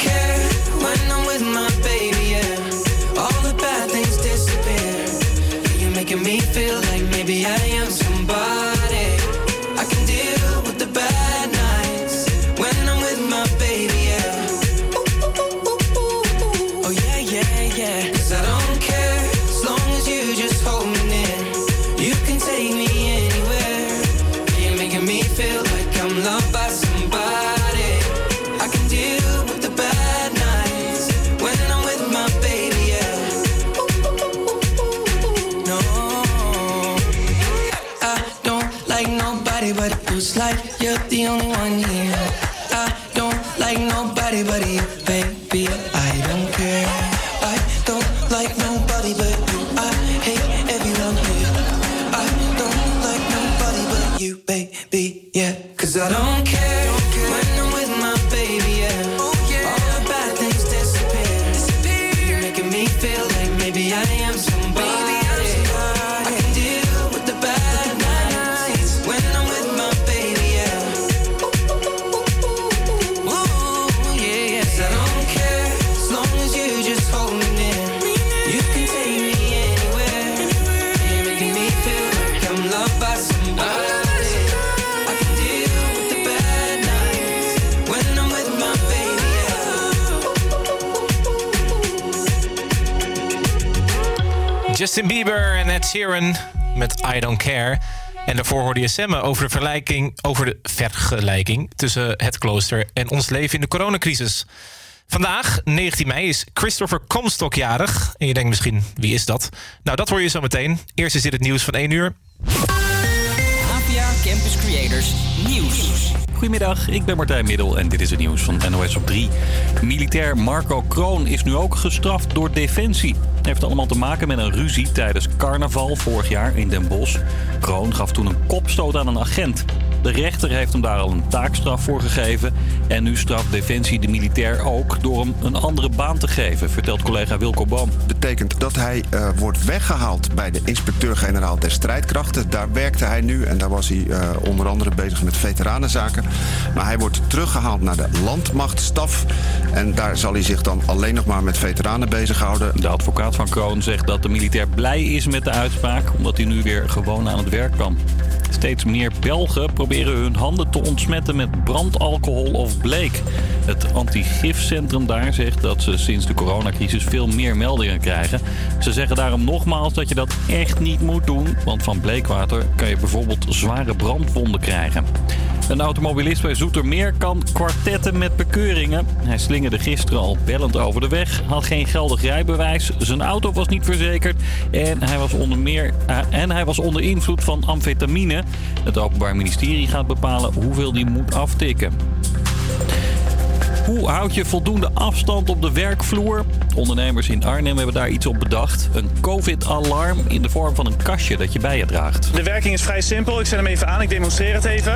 maybe I am somebody. Justin Bieber en Ed Sheeran met I Don't Care. En daarvoor hoorde je Semme over de, vergelijking, over de vergelijking tussen het klooster en ons leven in de coronacrisis. Vandaag, 19 mei, is Christopher Comstock jarig. En je denkt misschien, wie is dat? Nou, dat hoor je zo meteen. Eerst is dit het nieuws van 1 uur. Goedemiddag, ik ben Martijn Middel en dit is het nieuws van NOS op 3. Militair Marco Kroon is nu ook gestraft door Defensie. Heeft allemaal te maken met een ruzie tijdens carnaval vorig jaar in Den Bosch. Kroon gaf toen een kopstoot aan een agent. De rechter heeft hem daar al een taakstraf voor gegeven. En nu straft Defensie de militair ook door hem een andere baan te geven, vertelt collega Wilco Boom. betekent dat hij eh, wordt weggehaald bij de inspecteur-generaal der strijdkrachten. Daar werkte hij nu en daar was hij eh, onder andere bezig met veteranenzaken. Maar hij wordt teruggehaald naar de landmachtstaf. En daar zal hij zich dan alleen nog maar met veteranen bezighouden. De advocaat van Kroon zegt dat de militair blij is met de uitspraak, omdat hij nu weer gewoon aan het werk kan. Steeds meer Belgen proberen hun handen te ontsmetten met brandalcohol of bleek. Het antigifcentrum daar zegt dat ze sinds de coronacrisis veel meer meldingen krijgen. Ze zeggen daarom nogmaals dat je dat echt niet moet doen, want van bleekwater kan je bijvoorbeeld zware brandwonden krijgen. Een automobilist bij Zoetermeer kan kwartetten met bekeuringen. Hij slingerde gisteren al bellend over de weg, had geen geldig rijbewijs, zijn auto was niet verzekerd en hij was onder, meer, eh, en hij was onder invloed van amfetamine. Het Openbaar Ministerie gaat bepalen hoeveel die moet aftikken. Hoe houd je voldoende afstand op de werkvloer? Ondernemers in Arnhem hebben daar iets op bedacht. Een COVID-alarm in de vorm van een kastje dat je bij je draagt. De werking is vrij simpel. Ik zet hem even aan, ik demonstreer het even.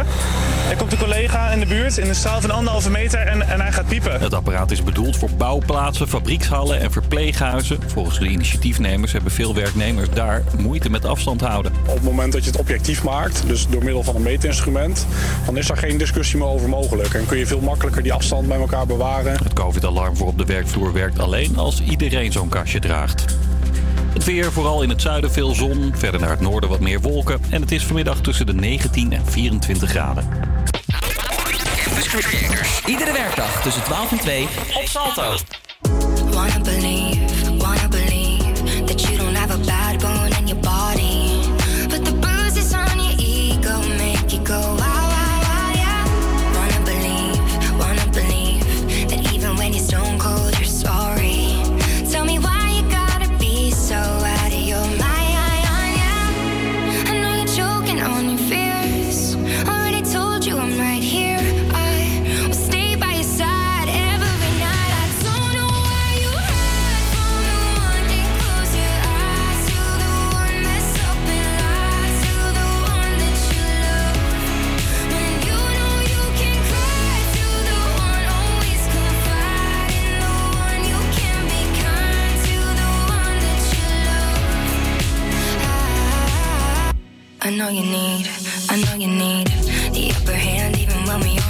Er komt een collega in de buurt in een straal van anderhalve meter en, en hij gaat piepen. Het apparaat is bedoeld voor bouwplaatsen, fabriekshallen en verpleeghuizen. Volgens de initiatiefnemers hebben veel werknemers daar moeite met afstand houden. Op het moment dat je het objectief maakt, dus door middel van een meetinstrument, dan is er geen discussie meer over mogelijk. En kun je veel makkelijker die afstand bij elkaar bewaren. Het COVID-alarm voor op de werkvloer werkt alleen als iedereen zo'n kastje draagt. Het weer, vooral in het zuiden veel zon, verder naar het noorden wat meer wolken. En het is vanmiddag tussen de 19 en 24 graden. Campus Creators. Iedere werkdag tussen 12 en 2 op Salto. know you need, I know you need the upper hand even when we're.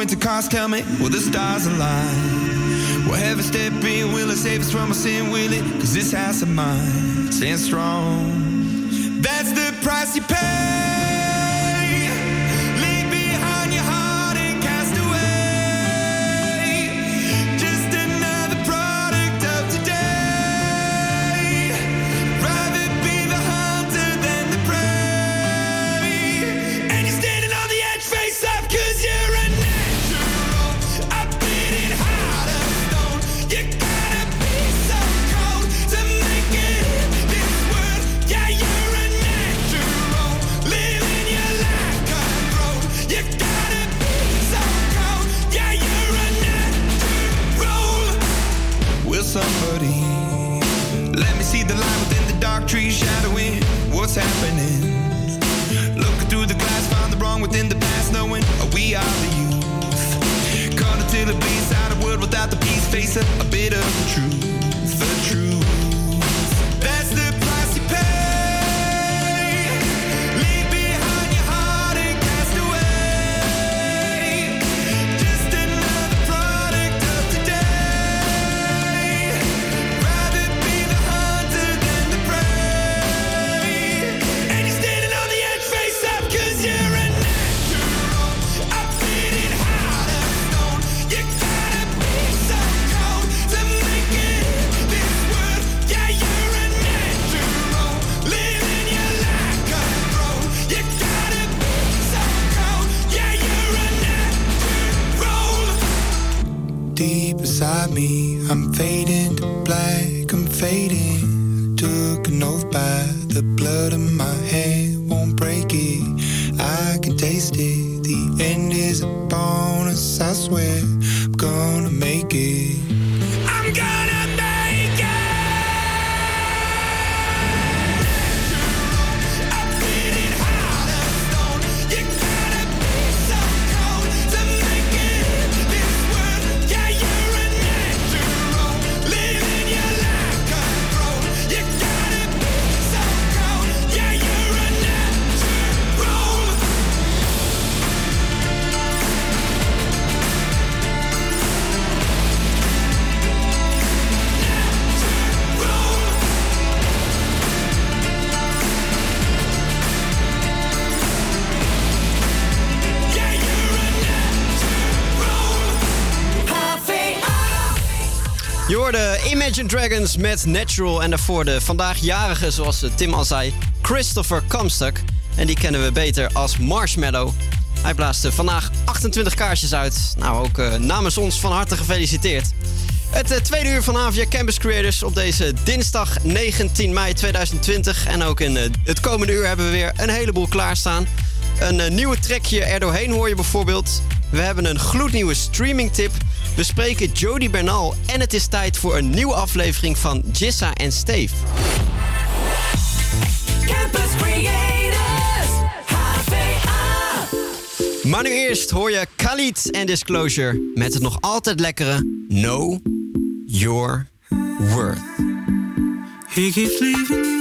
Pentecost, tell me, will the stars align? Will heaven step in? will it save us from our sin, will it? Cause this house of mine stands strong. That's the price you pay. Dragons met Natural. En daarvoor de vandaag jarige, zoals Tim al zei, Christopher Comstock. En die kennen we beter als Marshmallow. Hij blaast vandaag 28 kaarsjes uit. Nou, ook eh, namens ons van harte gefeliciteerd. Het eh, tweede uur van Avia Campus Creators op deze dinsdag 19 mei 2020. En ook in eh, het komende uur hebben we weer een heleboel klaarstaan. Een nieuwe trekje erdoorheen hoor je bijvoorbeeld. We hebben een gloednieuwe streaming tip. We spreken Jody Bernal en het is tijd voor een nieuwe aflevering van Jissa en Steve. Campus Creators, Maar nu eerst hoor je Khalid en Disclosure met het nog altijd lekkere No Your Worth. He keeps leaving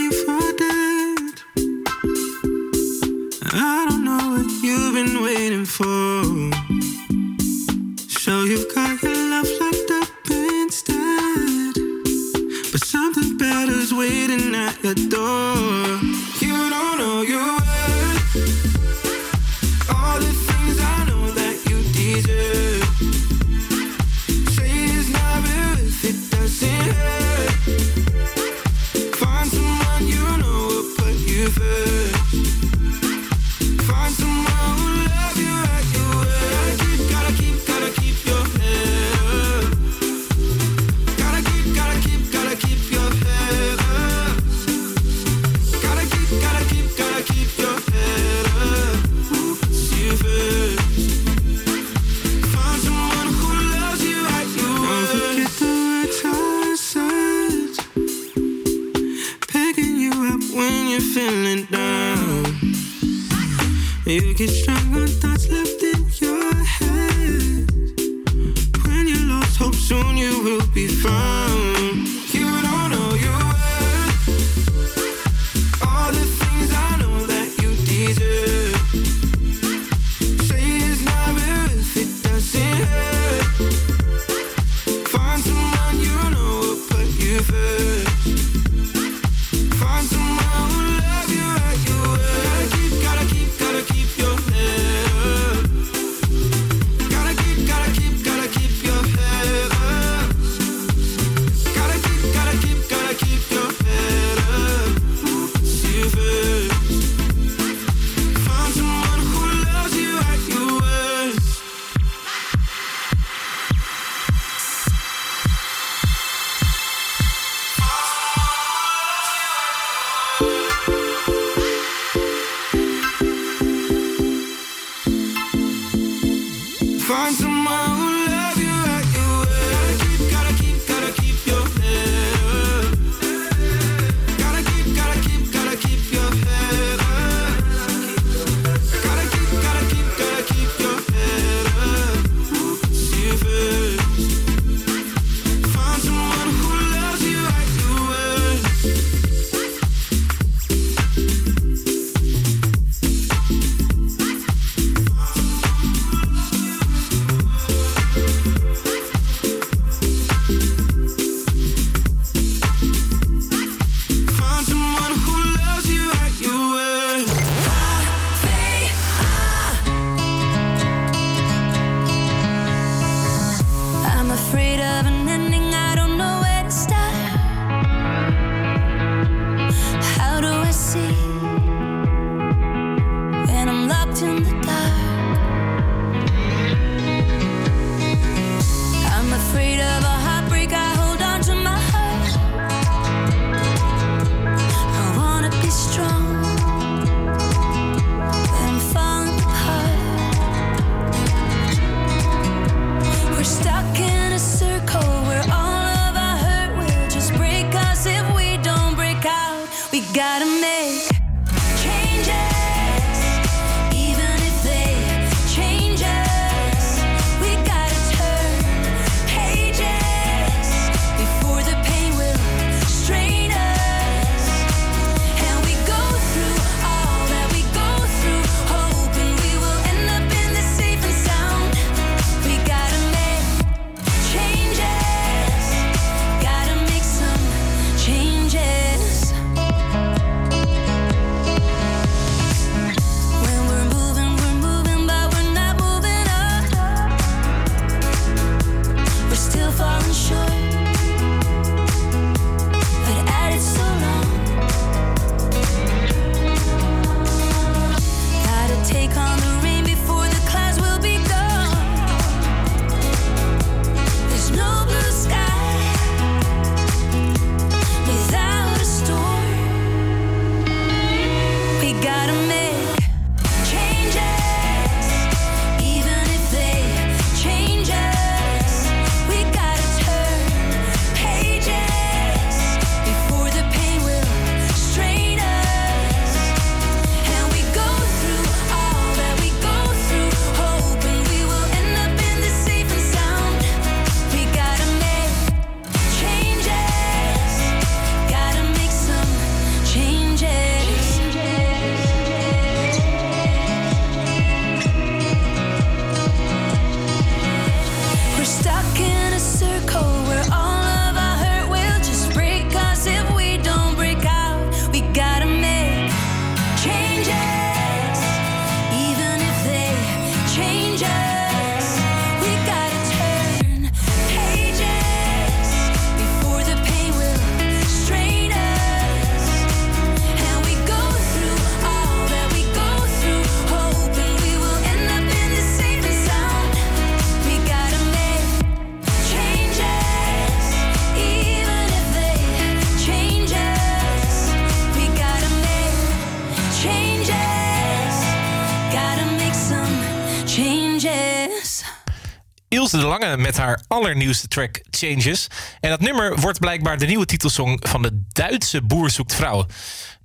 De Lange met haar allernieuwste track Changes. En dat nummer wordt blijkbaar de nieuwe titelsong van de Duitse Boer zoekt vrouw.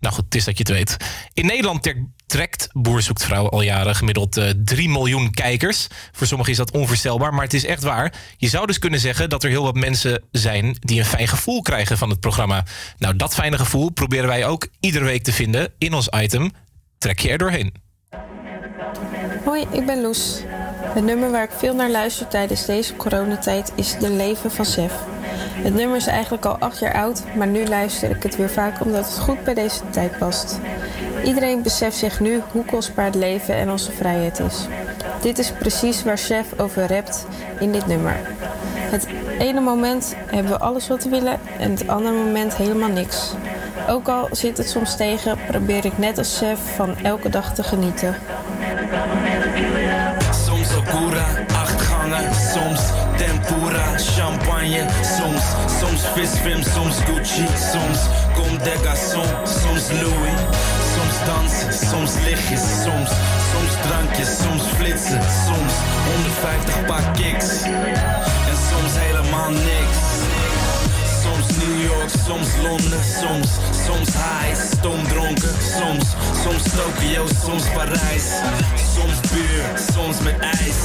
Nou goed, het is dat je het weet. In Nederland trekt Boer zoekt vrouw al jaren gemiddeld eh 3 miljoen kijkers. Voor sommigen is dat onvoorstelbaar, maar het is echt waar. Je zou dus kunnen zeggen dat er heel wat mensen zijn die een fijn gevoel krijgen van het programma. Nou, dat fijne gevoel proberen wij ook iedere week te vinden in ons item Trek je er doorheen. Hoi, ik ben Loes. Het nummer waar ik veel naar luister tijdens deze coronatijd is De Leven van Sef. Het nummer is eigenlijk al acht jaar oud, maar nu luister ik het weer vaak omdat het goed bij deze tijd past. Iedereen beseft zich nu hoe kostbaar het leven en onze vrijheid is. Dit is precies waar Chef over rapt in dit nummer. Het ene moment hebben we alles wat we willen en het andere moment helemaal niks. Ook al zit het soms tegen, probeer ik net als Chef van elke dag te genieten. Soms Okura, acht gangen, soms tempura, champagne, soms, soms visfilm, soms Gucci, soms Comme des Garçons, soms Louis, soms dansen, soms lichtjes, soms, soms drankjes, soms flitsen, soms 150 paar kicks en soms helemaal niks. Soms Londen, soms, soms high, stomdronken, soms, soms Tokio, soms Parijs, soms buur, soms met ijs,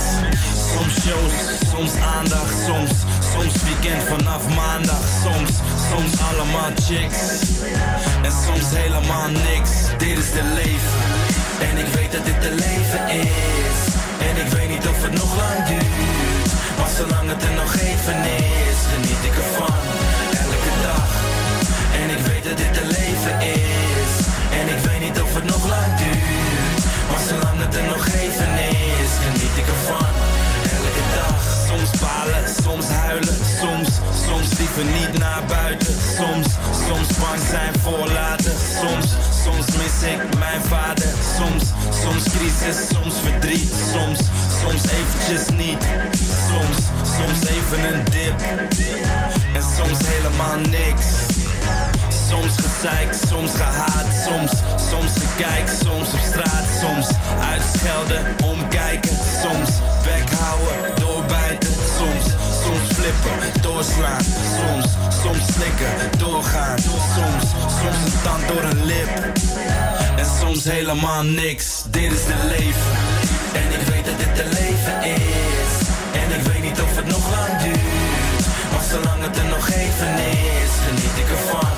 soms shows, soms aandacht, soms, soms weekend vanaf maandag, soms, soms allemaal chicks. En soms helemaal niks. Dit is de leven. En ik weet dat dit de leven is. En ik weet niet of het nog lang duurt, maar zolang het er nog even is, geniet ik ervan soms huilen. Soms, soms liever niet naar buiten. Soms, soms bang zijn voor later. Soms, soms mis ik mijn vader. Soms, soms crisis, soms verdriet. Soms, soms eventjes niet. Soms, soms even een dip. En soms helemaal niks. Soms gezeik, soms gehaat, soms, soms gekijk, soms op straat, soms uitschelden, omkijken, soms weghouden, soms flippen, doorslaan, soms, soms slikken, doorgaan, soms, soms een tand door een lip en soms helemaal niks. Dit is het leven en ik weet dat dit het leven is en ik weet niet of het nog lang duurt, maar zolang het er nog even is, geniet ik ervan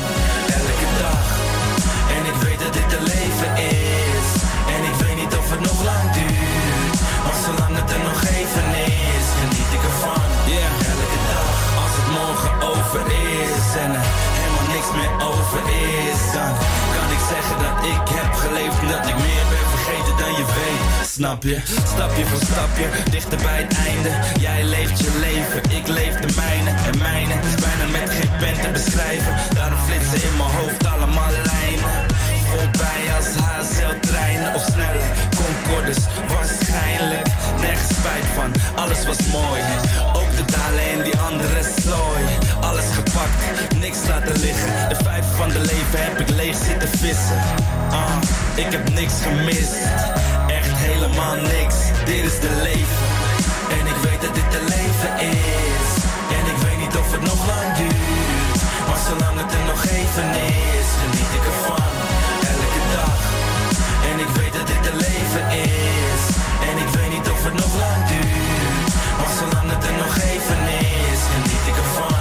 elke dag. En ik weet dat dit het leven is. En ik weet niet of het nog lang duurt. Maar zolang het er nog even is, niks meer over is, dan kan ik zeggen dat ik heb geleefd en dat ik meer ben vergeten dan je weet. Snap je? Stapje voor stapje, dichter bij het einde. Jij leeft je leven, ik leef de mijne. En mijne is bijna met geen pen te beschrijven. Daarom flitsen in mijn hoofd allemaal lijnen. Voorbij als HSL-treinen of snelle Concordes. Waarschijnlijk nergens spijt van, alles was mooi. Ook de dalen in die andere zooi. Alles gepakt, niks laten liggen. De vijf van de leven heb ik leeg zitten vissen. Ah, Ik heb niks gemist, echt helemaal niks. Dit is de leven. En ik weet dat dit de leven is. En ik weet niet of het nog lang duurt. Maar zolang het er nog even is, geniet ik ervan. En ik weet dat dit de leven is. En ik weet niet of het nog lang duurt. Maar zolang het er nog even is, geniet ik ervan.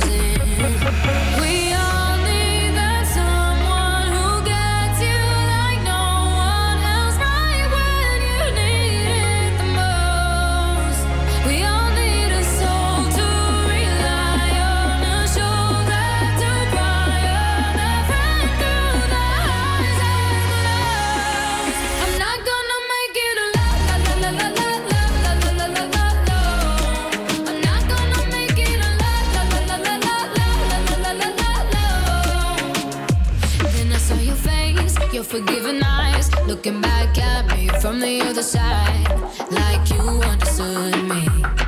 We looking back at me from the other side, like you understood me.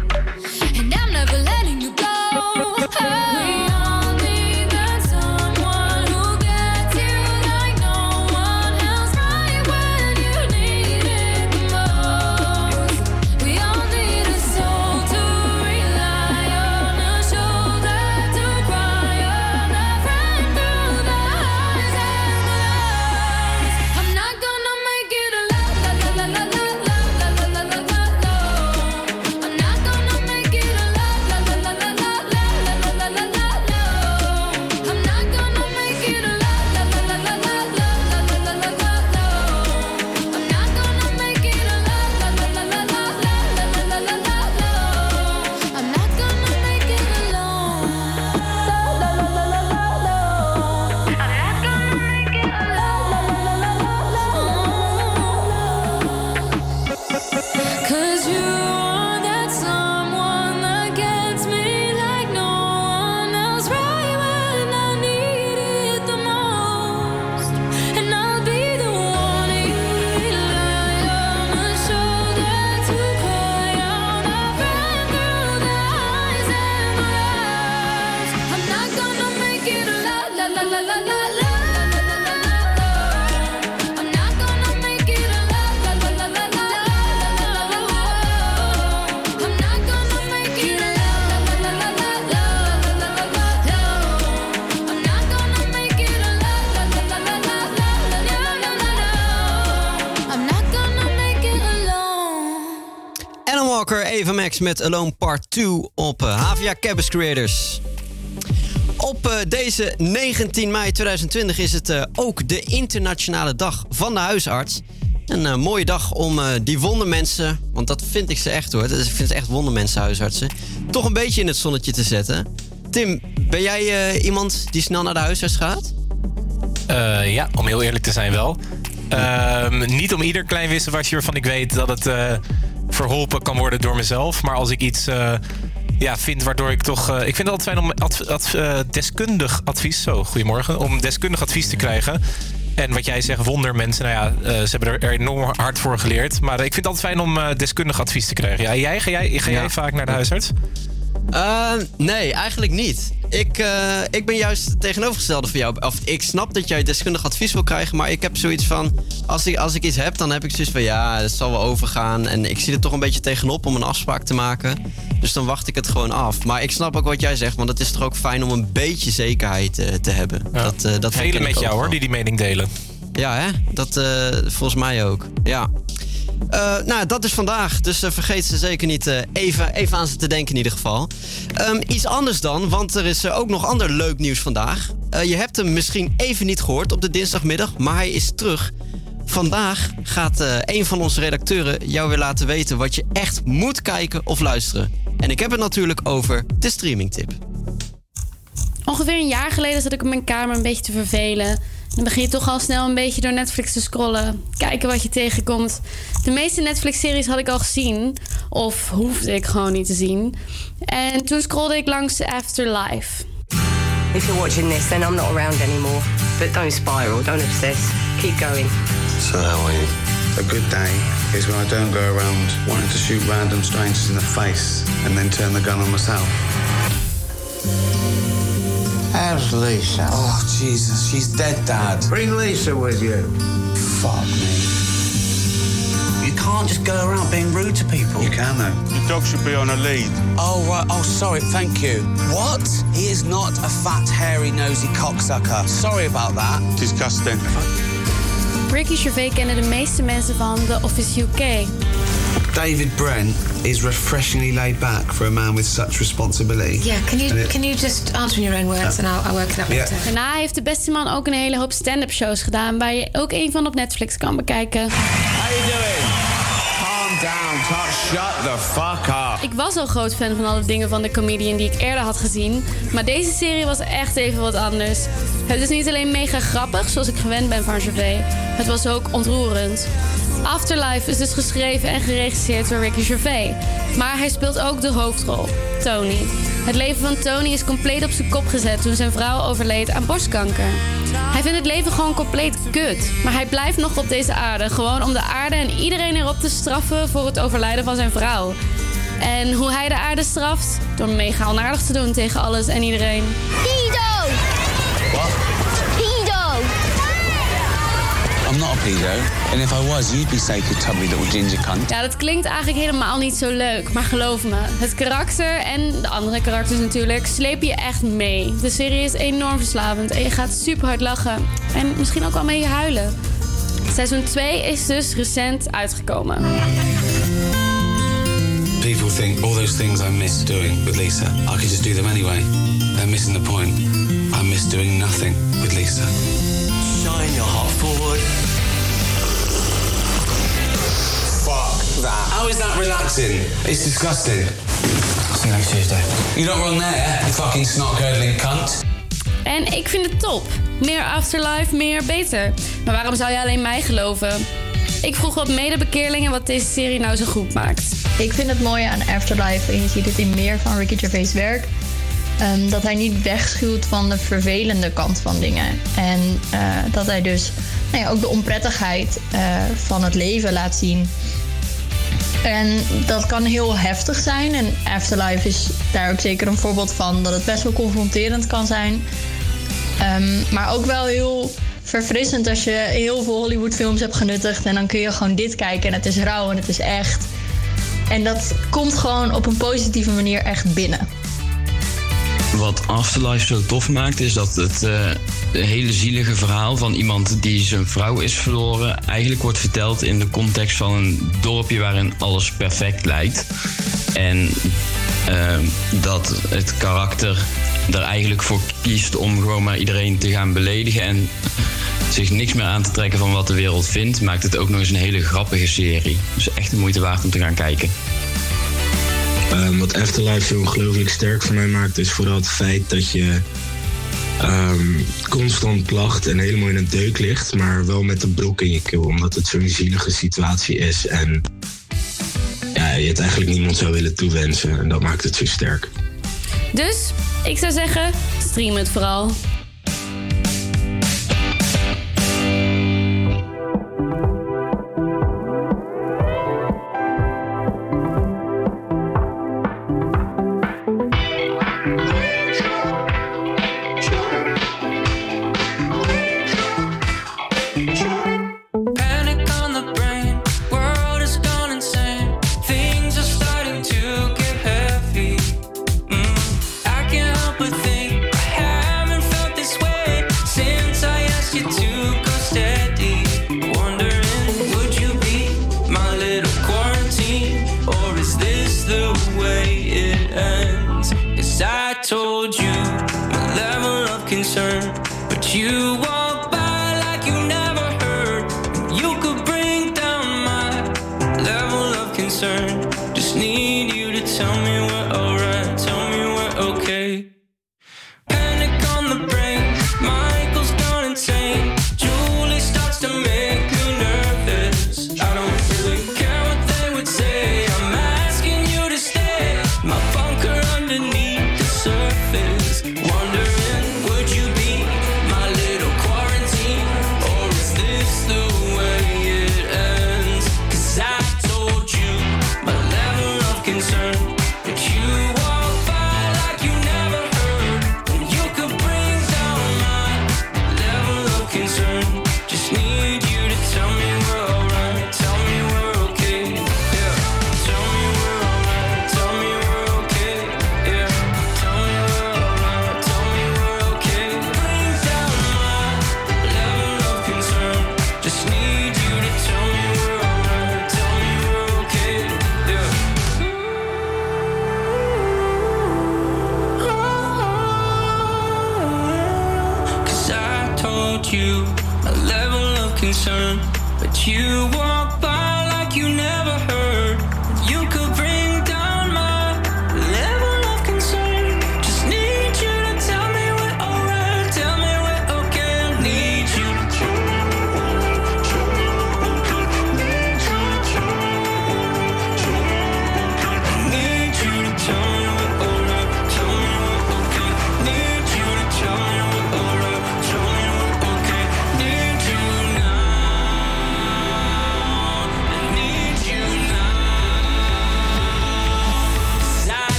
Met Alone Part 2 op eh, Havia Campus Creators. Op eh, deze 19 mei 2020 is het eh, ook de internationale dag van de huisarts. Een mooie dag om die wondermensen, want dat vind ik ze echt hoor. Ik vind ze echt wondermensen, huisartsen. Toch een beetje in het zonnetje te zetten. Tim, ben jij iemand die snel naar de huisarts gaat? Ja, om heel eerlijk te zijn wel. Ehm, niet om ieder klein wisselwasje waarvan ik weet dat het verholpen kan worden door mezelf. Maar als ik iets eh, ja, vind waardoor ik toch... eh, ik vind het altijd fijn om adv- adv- eh, deskundig advies... Zo, goedemorgen. Om deskundig advies te krijgen. En wat jij zegt, wondermensen. Nou ja, ze hebben er, enorm hard voor geleerd. Maar ik vind het altijd fijn om deskundig advies te krijgen. Ja, jij, ga jij, ga jij Ja. vaak naar de huisarts? Eh, nee, eigenlijk niet. ik, eh, ik ben juist het tegenovergestelde van jou. Of ik snap dat jij deskundig advies wil krijgen, maar ik heb zoiets van... Als ik, als ik iets heb, dan heb ik zoiets van ja, het zal wel overgaan. En ik zie er toch een beetje tegenop om een afspraak te maken. Dus dan wacht ik het gewoon af. Maar ik snap ook wat jij zegt, want het is toch ook fijn om een beetje zekerheid eh, te hebben. Dat, eh, dat Velen met jou hoor, die die mening delen. Ja, hè? Dat volgens mij ook. Ja. Eh, nou, dat is vandaag. Dus eh, vergeet ze zeker niet eh, even, even aan ze te denken in ieder geval. Ehm, iets anders dan, want er is ook nog ander leuk nieuws vandaag. Je hebt hem misschien even niet gehoord op de dinsdagmiddag, maar hij is terug. Vandaag gaat een van onze redacteuren jou weer laten weten wat je echt moet kijken of luisteren. En ik heb het natuurlijk over de streamingtip. Ongeveer een jaar geleden zat ik op mijn kamer een beetje te vervelen. Dan begin je toch al snel een beetje door Netflix te scrollen. Kijken wat je tegenkomt. De meeste Netflix-series had ik al gezien. Of hoefde ik gewoon niet te zien. En toen scrolde ik langs Afterlife. If you're watching this, then I'm not around anymore. But don't spiral, don't obsess. Keep going. So how are you? A good day is when I don't go around wanting to shoot random strangers in the face and then turn the gun on myself. How's Lisa? Oh, Jesus, she's dead, Dad. Bring Lisa with you. Fuck me. You can't just go around being rude to people. You can, though. Your dog should be on a lead. Oh, right. Oh, sorry. Thank you. What? He is not a fat, hairy, nosy cocksucker. Sorry about that. Disgusting. Ricky Gervais kennen de meeste mensen van The Office UK. David Brent is refreshingly laid back for a man with such responsibility. Yeah, can you it- can you just answer in your own words and I'll, I'll work it out Yeah. later. Daarna heeft de beste man ook een hele hoop stand-up shows gedaan... waar je ook een van op Netflix kan bekijken. How you doing? Calm down, Tot. Shut the fuck up. Ik was al groot fan van alle dingen van de comedian die ik eerder had gezien. Maar deze serie was echt even wat anders. Het is niet alleen mega grappig, zoals ik gewend ben van Gervais. Het was ook ontroerend. Afterlife is dus geschreven en geregisseerd door Ricky Gervais. Maar hij speelt ook de hoofdrol, Tony. Het leven van Tony is compleet op zijn kop gezet toen zijn vrouw overleed aan borstkanker. Hij vindt het leven gewoon compleet kut. Maar hij blijft nog op deze aarde. Gewoon om de aarde en iedereen erop te straffen voor het overlijden van zijn vrouw. En hoe hij de aarde straft? Door mega onaardig te doen tegen alles en iedereen. Pedo. And if I was, you'd be sacred tubby little ginger cunt. Ja, dat klinkt eigenlijk helemaal niet zo leuk. Maar geloof me, het karakter en de andere karakters natuurlijk slepen je echt mee. De serie is enorm verslavend en je gaat super hard lachen. En misschien ook wel mee huilen. Seizoen 2 is dus recent uitgekomen. People think all those things I miss doing with Lisa, I could just do them anyway. They're missing the point. I miss doing nothing with Lisa. Shine your heart forward. That. How is that relaxing? It's disgusting. See you next Tuesday. You're not wrong there, you fucking snot curdling cunt. En ik vind het top. Meer Afterlife, meer beter. Maar waarom zou je alleen mij geloven? Ik vroeg wat medebekeerlingen wat deze serie nou zo goed maakt. Ik vind het mooie aan Afterlife, en je ziet het in meer van Ricky Gervais' werk, ehm, dat hij niet wegschuwt van de vervelende kant van dingen. En eh, dat hij dus nou ja, ook de onprettigheid eh, van het leven laat zien. En dat kan heel heftig zijn. En Afterlife is daar ook zeker een voorbeeld van dat het best wel confronterend kan zijn. Ehm, maar ook wel heel verfrissend als je heel veel Hollywoodfilms hebt genuttigd. En dan kun je gewoon dit kijken en het is rauw en het is echt. En dat komt gewoon op een positieve manier echt binnen. Wat Afterlife zo tof maakt, is dat het eh, hele zielige verhaal van iemand die zijn vrouw is verloren, eigenlijk wordt verteld in de context van een dorpje waarin alles perfect lijkt. En eh, dat het karakter er eigenlijk voor kiest om gewoon maar iedereen te gaan beledigen en zich niks meer aan te trekken van wat de wereld vindt, maakt het ook nog eens een hele grappige serie. Dus echt de moeite waard om te gaan kijken. Ehm, wat Afterlife zo ongelooflijk sterk voor mij maakt, is vooral het feit dat je ehm, constant lacht en helemaal in een deuk ligt, maar wel met een brok in je keel, omdat het zo'n zielige situatie is en ja, je het eigenlijk niemand zou willen toewensen. En dat maakt het zo sterk. Dus ik zou zeggen, stream het vooral.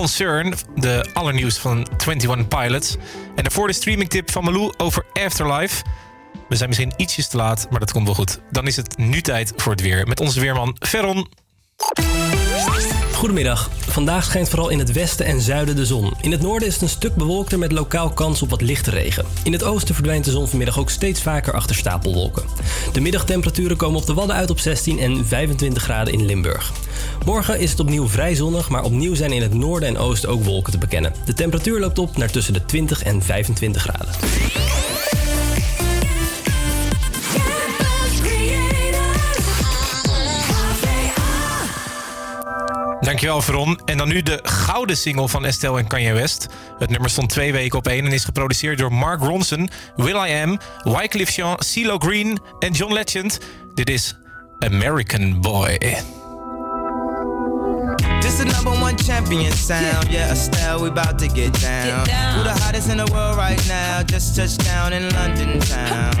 Concern, de allernieuws van 21 Pilots. En daarvoor de streamingtip van Malou over Afterlife. We zijn misschien ietsjes te laat, maar dat komt wel goed. Dan is het nu tijd voor het weer met onze weerman Ferron. Goedemiddag. Vandaag schijnt vooral in het westen en zuiden de zon. In het noorden is het een stuk bewolkter met lokaal kans op wat lichte regen. In het oosten verdwijnt de zon vanmiddag ook steeds vaker achter stapelwolken. De middagtemperaturen komen op de Wadden uit op 16 en 25 graden in Limburg. Morgen is het opnieuw vrij zonnig, maar opnieuw zijn in het noorden en oosten ook wolken te bekennen. De temperatuur loopt op naar tussen de 20 en 25 graden. Dankjewel, Veron. En dan nu de gouden single van Estelle en Kanye West. Het nummer stond twee weken op één en is geproduceerd door Mark Ronson, Will I Am, Wycliffe Jean, CeeLo Green en John Legend. Dit is American Boy. This the number one champion sound. Yeah, Estelle, we about to get down. Who the hottest in the world right now? Just touched down in London town.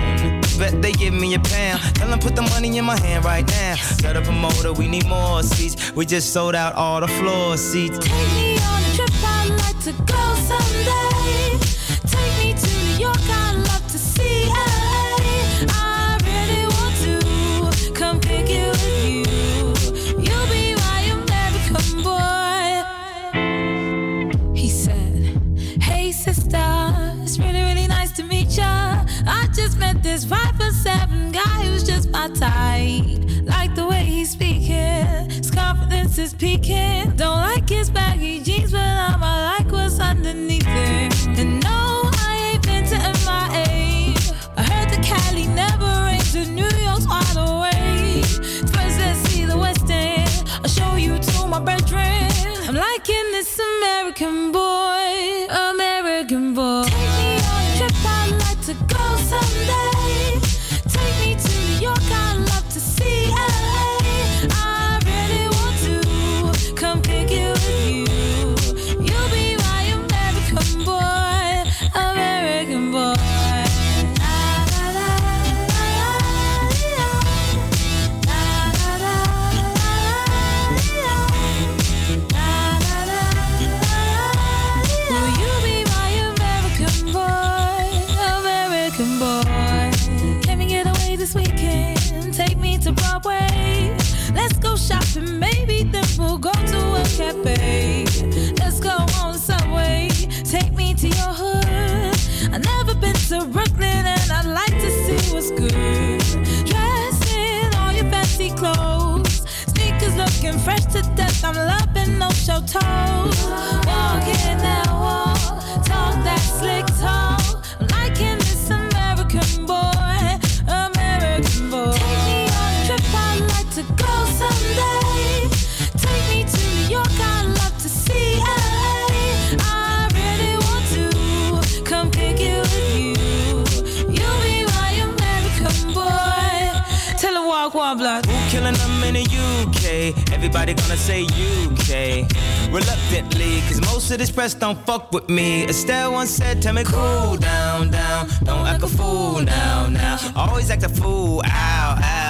Bet they give me a pound. Tell them put the money in my hand right now. Set up a motor, we need more seats. We just sold out all the floor seats. Take me on a trip, I'd like to go someday. Take me to New York, I'd met this five foot seven guy who's just my type. Like the way he's speaking, his confidence is peaking. Don't like his Everybody gonna say UK. Reluctantly, cause most of this press don't fuck with me. Estelle once said, tell me cool down, down. Don't act a fool now, now. Always act a fool, ow, ow.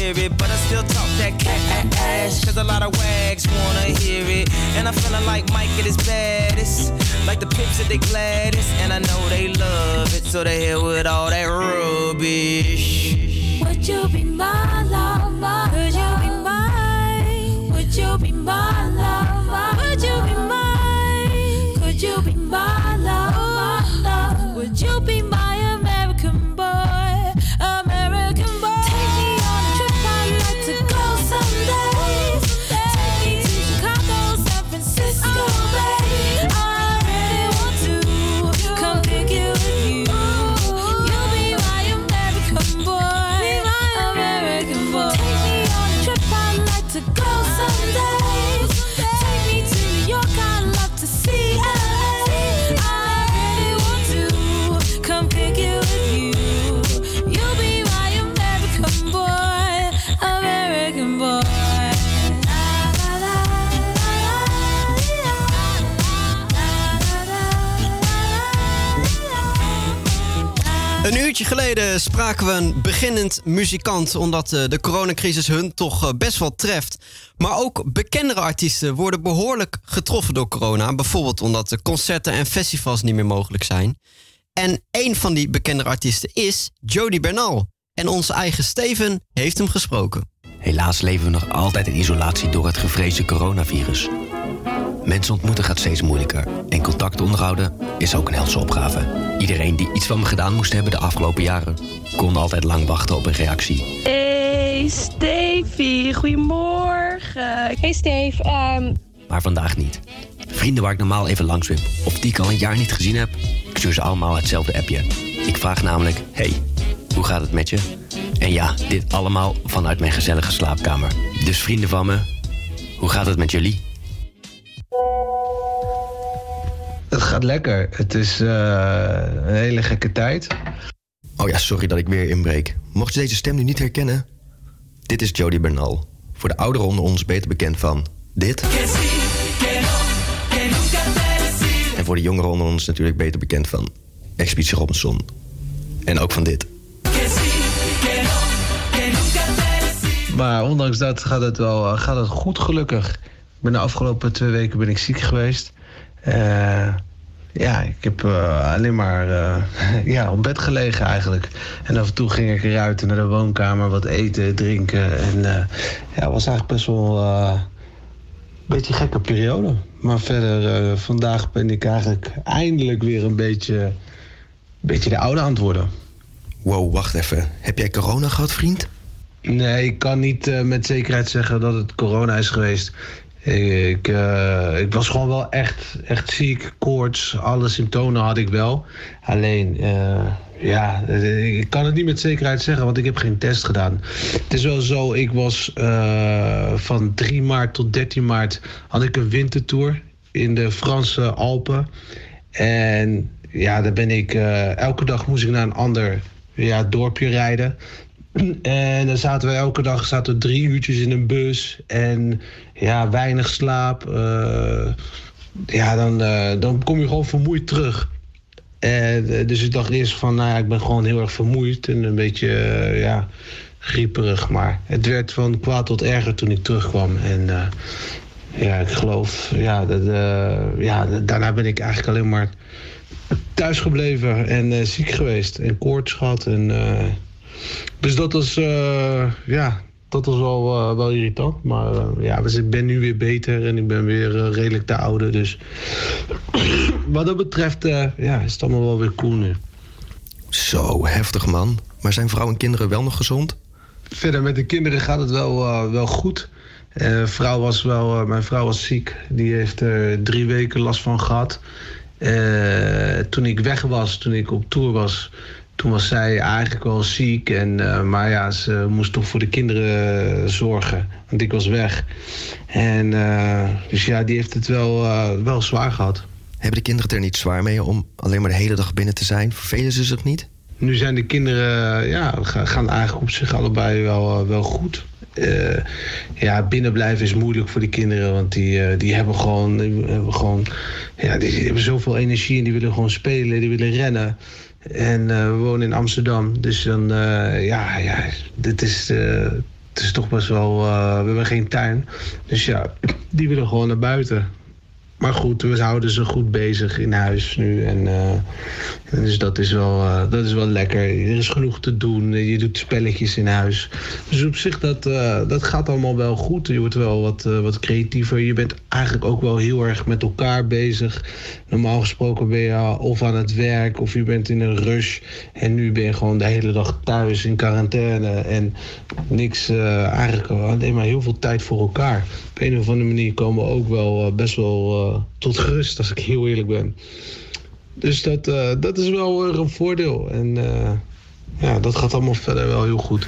but I still talk that cat ass. Cause a lot of wags wanna hear it. And I'm feeling like Mike at his baddest. Like the pips at the gladdest. And I know they love it, so they hit with all that rubbish. Would you be my lover? Een uurtje geleden spraken we een beginnend muzikant, omdat eh, de coronacrisis hun toch eh, best wel treft. Maar ook bekendere artiesten worden behoorlijk getroffen door corona. Bijvoorbeeld omdat de concerten en festivals niet meer mogelijk zijn. En een van die bekendere artiesten is Jody Bernal. En onze eigen Steven heeft hem gesproken. Helaas leven we nog altijd in isolatie door het gevreesde coronavirus. Mensen ontmoeten gaat steeds moeilijker en contact onderhouden is ook een helse opgave. Iedereen die iets van me gedaan moest hebben de afgelopen jaren kon altijd lang wachten op een reactie. Hey Stevie, goedemorgen. Hey Steve, ehm, Maar vandaag niet. Vrienden waar ik normaal even langs wip of die ik al een jaar niet gezien heb, ik stuur ze allemaal hetzelfde appje. Ik vraag namelijk: Hey, hoe gaat het met je? En ja, dit allemaal vanuit mijn gezellige slaapkamer. Dus vrienden van me, hoe gaat het met jullie? Het gaat lekker. Het is eh, een hele gekke tijd. Oh ja, sorry dat ik weer inbreek. Mocht je deze stem nu niet herkennen? Dit is Jody Bernal. Voor de ouderen onder ons beter bekend van dit. En voor de jongeren onder ons natuurlijk beter bekend van Expeditie Robinson. En ook van dit. Maar ondanks dat gaat het wel gaat het goed gelukkig. Ik ben de afgelopen twee weken ben ik ziek geweest. Eh, ja, ik heb eh, alleen maar eh, ja, op bed gelegen eigenlijk. En af en toe ging ik eruit naar de woonkamer wat eten, drinken. En ja, het was eigenlijk best wel een beetje een gekke periode. Maar verder, vandaag ben ik eigenlijk eindelijk weer een beetje, een beetje de oude aan het worden. Wow, wacht even. Heb jij corona gehad, vriend? Nee, ik kan niet met zekerheid zeggen dat het corona is geweest. Ik, eh, ik was gewoon wel echt, echt ziek, koorts, alle symptomen had ik wel. Alleen, eh, ja, eh, ik kan het niet met zekerheid zeggen, want ik heb geen test gedaan. Het is wel zo, ik was van 3 maart tot 13 maart had ik een wintertour in de Franse Alpen. En ja, daar ben ik, elke dag moest ik naar een ander ja, dorpje rijden. En dan zaten we elke dag zaten drie uurtjes in een bus. En ja, weinig slaap. eh, ja, dan, eh, dan kom je gewoon vermoeid terug. Eh, dus ik dacht eerst van, nou ja, ik ben gewoon heel erg vermoeid. En een beetje, ja, grieperig. Maar het werd van kwaad tot erger toen ik terugkwam. En ja, ik geloof, ja, dat, ja, daarna ben ik eigenlijk alleen maar thuis gebleven en ziek geweest. En koorts gehad. En, dus dat was, ja, dat was wel, eh, wel irritant. Maar eh, ja, dus ik ben nu weer beter en ik ben weer eh, redelijk te oude. Dus wat dat betreft ja, is het allemaal wel weer cool nu. Zo, heftig man. Maar zijn vrouw en kinderen wel nog gezond? verder met de kinderen gaat het wel, wel goed. Vrouw was wel, mijn vrouw was ziek. Die heeft er drie weken last van gehad. Eh, toen ik weg was, toen ik op tour was, toen was zij eigenlijk wel ziek. En, eh, maar ja, ze moest toch voor de kinderen zorgen. Want ik was weg. En uh, dus ja, die heeft het wel, wel zwaar gehad. Hebben de kinderen het er niet zwaar mee om alleen maar de hele dag binnen te zijn? Vervelen ze zich niet? Nu zijn de kinderen, ja, gaan eigenlijk op zich allebei wel, wel goed. Uh, ja, binnenblijven is moeilijk voor die kinderen. Want die, die hebben gewoon, die hebben gewoon ja, die hebben zoveel energie en die willen gewoon spelen, die willen rennen. En uh, we wonen in Amsterdam. Dus dan, ja, ja, dit is, het is toch best wel. we hebben geen tuin. Dus ja, die willen gewoon naar buiten. Maar goed, we houden ze goed bezig in huis nu. En, dus dat is, wel, dat is wel lekker. Er is genoeg te doen. Je doet spelletjes in huis. Dus op zich, dat, dat gaat allemaal wel goed. Je wordt wel wat, wat creatiever. Je bent eigenlijk ook wel heel erg met elkaar bezig. Normaal gesproken ben je of aan het werk of je bent in een rush. En nu ben je gewoon de hele dag thuis in quarantaine. En niks, uh, eigenlijk alleen maar heel veel tijd voor elkaar. Op een of andere manier komen we ook wel uh, best wel uh, tot rust, als ik heel eerlijk ben. Dus dat, dat is wel een voordeel. En ja, dat gaat allemaal verder wel heel goed.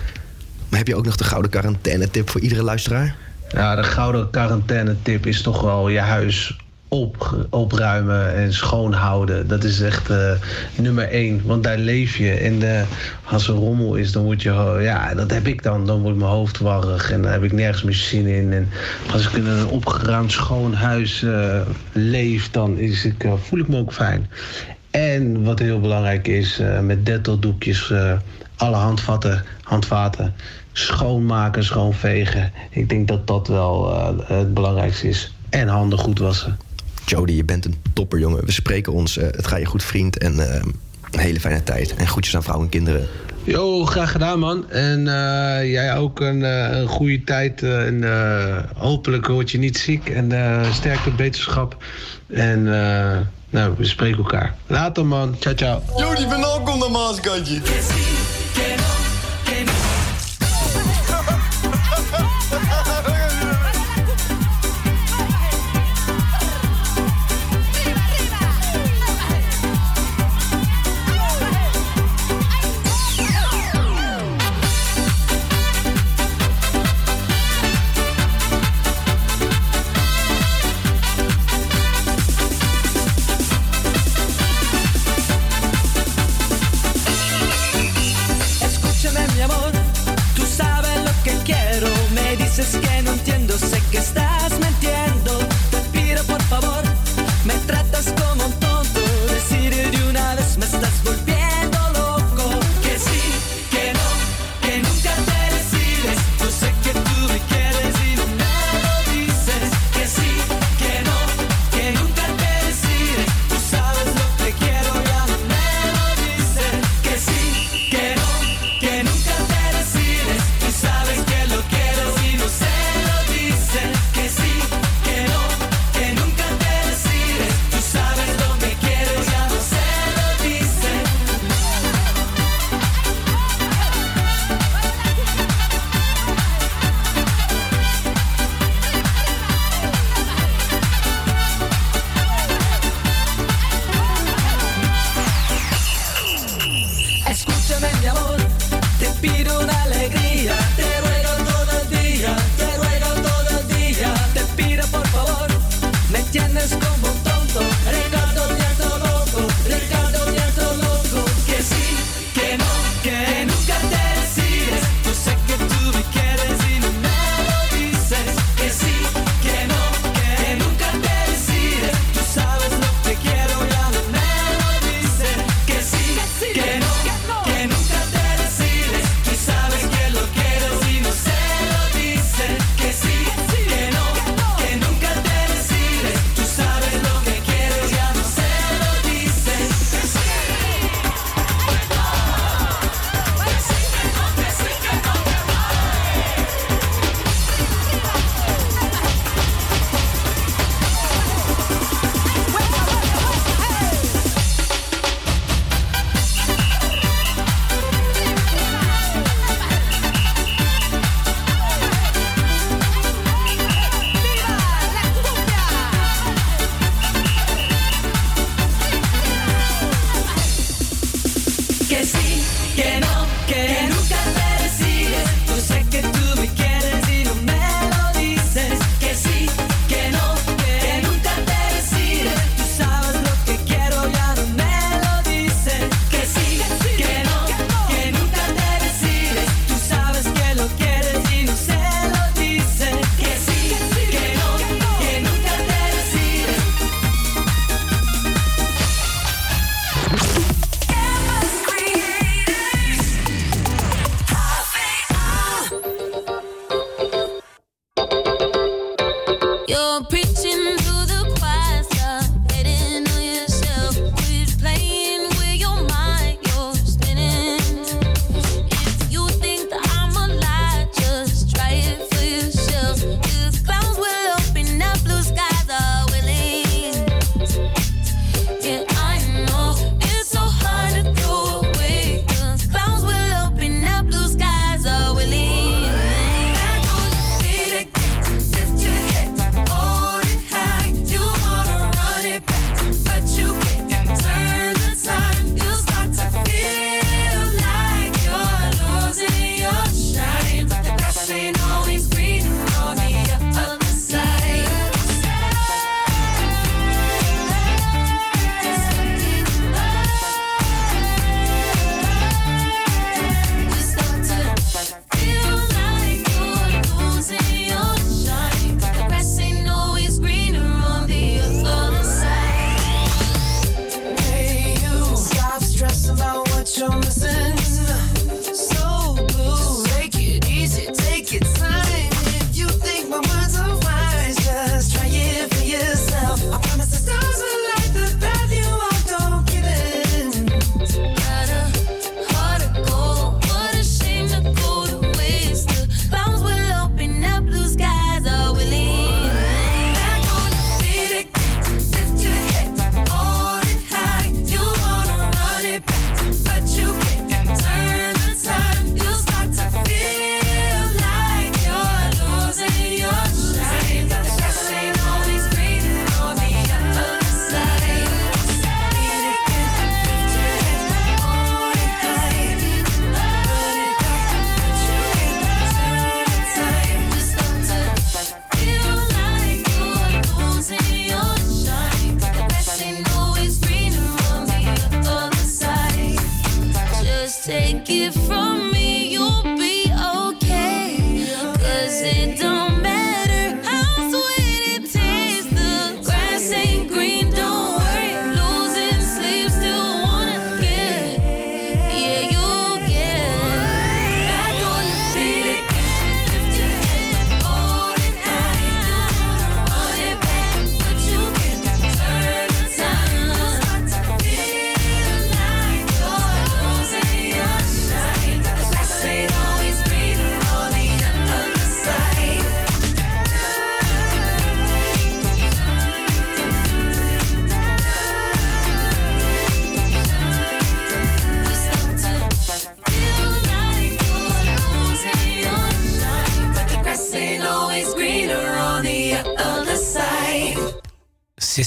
Maar heb je ook nog de gouden quarantaine-tip voor iedere luisteraar? Ja, de gouden quarantaine-tip is toch wel je huis op, opruimen en schoonhouden. Dat is echt uh, nummer één. Want daar leef je. En uh, als er rommel is, dan word je... Ja, dat heb ik dan. Dan wordt mijn hoofd warrig. En dan heb ik nergens meer zin in. En als ik in een opgeruimd schoon huis uh, leef, dan is ik, voel ik me ook fijn. En wat heel belangrijk is, met Dettol-doekjes... alle handvatten, handvaten schoonmaken, schoonvegen. Ik denk dat dat wel het belangrijkste is. En handen goed wassen. Jody, je bent een topper, jongen. We spreken ons. Uh, het gaat je goed, vriend. En uh, een hele fijne tijd. En groetjes aan vrouwen en kinderen. Jo, graag gedaan, man. En uh, jij ook een, een goede tijd. en hopelijk word je niet ziek. En sterke beterschap. En nou, we spreken elkaar. Later, man. Ciao, ciao. Jody, ben ook om de maaskantje.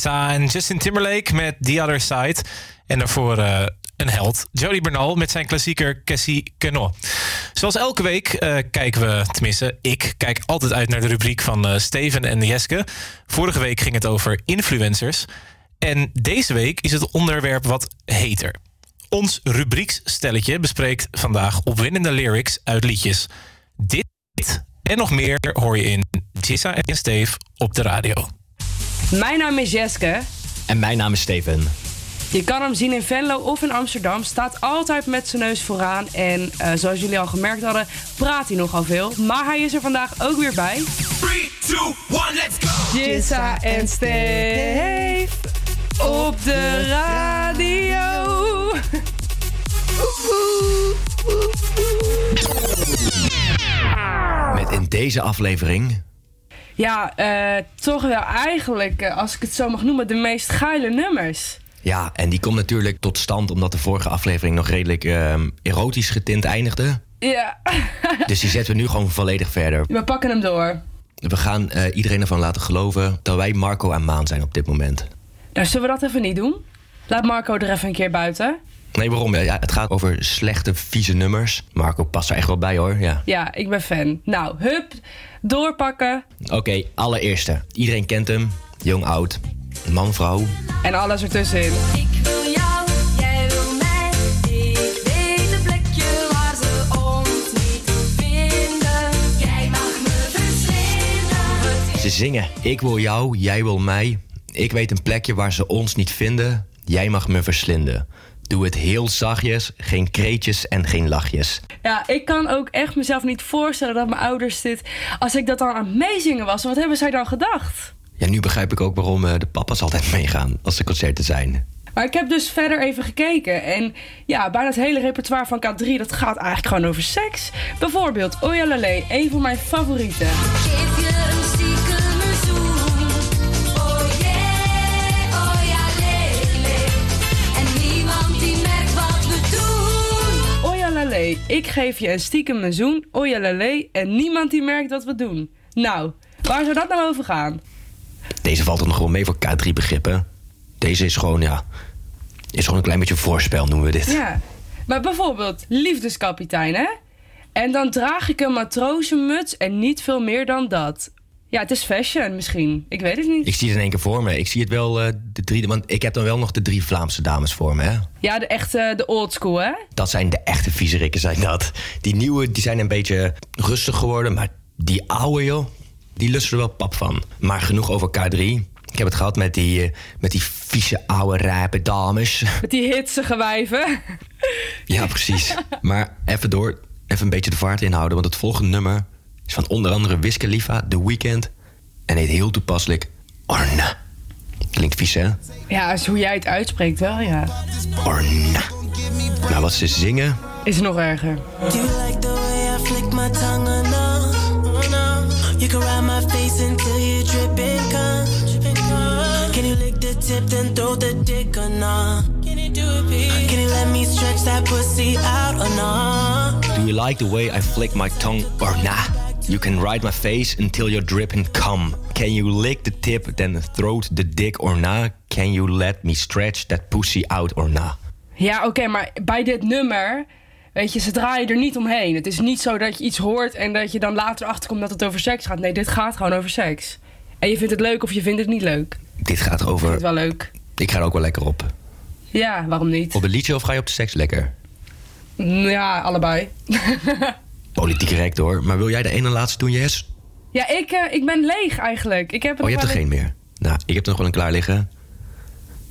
En Justin Timberlake met The Other Side. En daarvoor eh, een held, Jody Bernal met zijn klassieker Cassie Cano. Zoals elke week eh, kijken we, tenminste ik, kijk altijd uit naar de rubriek van eh, Steven en Jeske. Vorige week ging het over influencers. En deze week is het onderwerp wat heter. Ons rubrieksstelletje bespreekt vandaag opwindende lyrics uit liedjes. Dit en nog meer hoor je in Jissa en Steve op de radio. Mijn naam is Jeske. En mijn naam is Steven. Je kan hem zien in Venlo of in Amsterdam. Staat altijd met zijn neus vooraan. En eh, zoals jullie al gemerkt hadden, praat hij nogal veel. Maar hij is er vandaag ook weer bij. 3, 2, 1, let's go! Jissa en Steve op de radio. Met in deze aflevering Ja, eh, toch wel eigenlijk, eh, als ik het zo mag noemen, de meest geile nummers. Ja, en die komt natuurlijk tot stand omdat de vorige aflevering nog redelijk ehm, erotisch getint eindigde. Ja, Dus die zetten we nu gewoon volledig verder. we pakken hem door. We gaan eh, iedereen ervan laten geloven dat wij Marco en Maan zijn op dit moment. Nou, zullen we dat even niet doen? Laat Marco er even een keer buiten. Nee, waarom? Ja, het gaat over slechte, vieze nummers. Marco past er echt wel bij hoor. Ja. Ja, ik ben fan. Nou, hup, doorpakken Oké, allereerste. Iedereen kent hem. Jong, oud. Man, vrouw. en alles ertussenin. Ik wil jou, jij wil mij. Ik weet een plekje waar ze ons niet vinden. Jij mag me verslinden. Ze zingen. Ik wil jou, jij wil mij. Ik weet een plekje waar ze ons niet vinden. Jij mag me verslinden. Doe het heel zachtjes, geen kreetjes en geen lachjes. Ja, ik kan ook echt mezelf niet voorstellen dat mijn ouders dit... Als ik dat dan aan het meezingen was, wat hebben zij dan gedacht? Ja, nu begrijp ik ook waarom eh, de papa's altijd meegaan als er concerten zijn. Maar ik heb dus verder even gekeken. En ja, bijna het hele repertoire van K3, dat gaat eigenlijk gewoon over seks. Bijvoorbeeld Oyalalé, een van mijn favorieten. Ik geef je een stiekem een zoen. Oyalalé, en niemand die merkt wat we doen. Nou, waar zou dat nou over gaan? Deze valt er nog gewoon mee voor K3-begrippen. Deze is gewoon, ja... Is gewoon een klein beetje voorspel, noemen we dit. Ja, maar bijvoorbeeld liefdeskapitein, hè? En dan draag ik een matrozenmuts en niet veel meer dan dat. Ja, het is fashion misschien. Ik weet het niet. Ik zie het in één keer voor me. Ik zie het wel, eh, de drie... Want ik heb dan wel nog de drie Vlaamse dames voor me, hè? Ja, de echte, de old school, hè? Dat zijn de echte viezerikken, zijn dat. Die nieuwe, die zijn een beetje rustig geworden. Maar die oude, joh, die lusten er wel pap van. Maar genoeg over K3. Ik heb het gehad met die, eh, met die vieze oude rijpe dames. Met die hitsige wijven. Ja, precies. Maar even door, even een beetje de vaart inhouden. Want het volgende nummer is van onder andere Wiz Khalifa, The Weeknd. En heet heel toepasselijk Orna. Klinkt vies, hè? Ja, is hoe jij het uitspreekt wel, ja. Orna. Nou, wat ze zingen... Is nog erger. Do you like the way I flick my tongue or no? no? You can ride my face until you dripping cum. Can you lick the tip then throw the dick or no? Can you do it, babe? Can you let me stretch that pussy out or no? Do you like the way I flick my tongue or nah? You can ride my face until you're dripping cum. Can you lick the tip, then throat the dick or nah? Can you let me stretch that pussy out or nah? Ja, oké, maar bij dit nummer, weet je, ze draaien er niet omheen. Het is niet zo dat je iets hoort en dat je dan later achterkomt dat het over seks gaat. Nee, dit gaat gewoon over seks. En je vindt het leuk of je vindt het niet leuk. Dit gaat Ik over... vind het wel leuk. Ik ga er ook wel lekker op. Ja, waarom niet? Op een liedje of ga je op de seks lekker? Ja, allebei. Politiek correct hoor. Maar wil jij de ene laatste doen, Jess? Ja, ik, eh, ik ben leeg eigenlijk. Ik heb Oh, je hebt er geen meer. Nou, ik heb er nog wel een klaar liggen.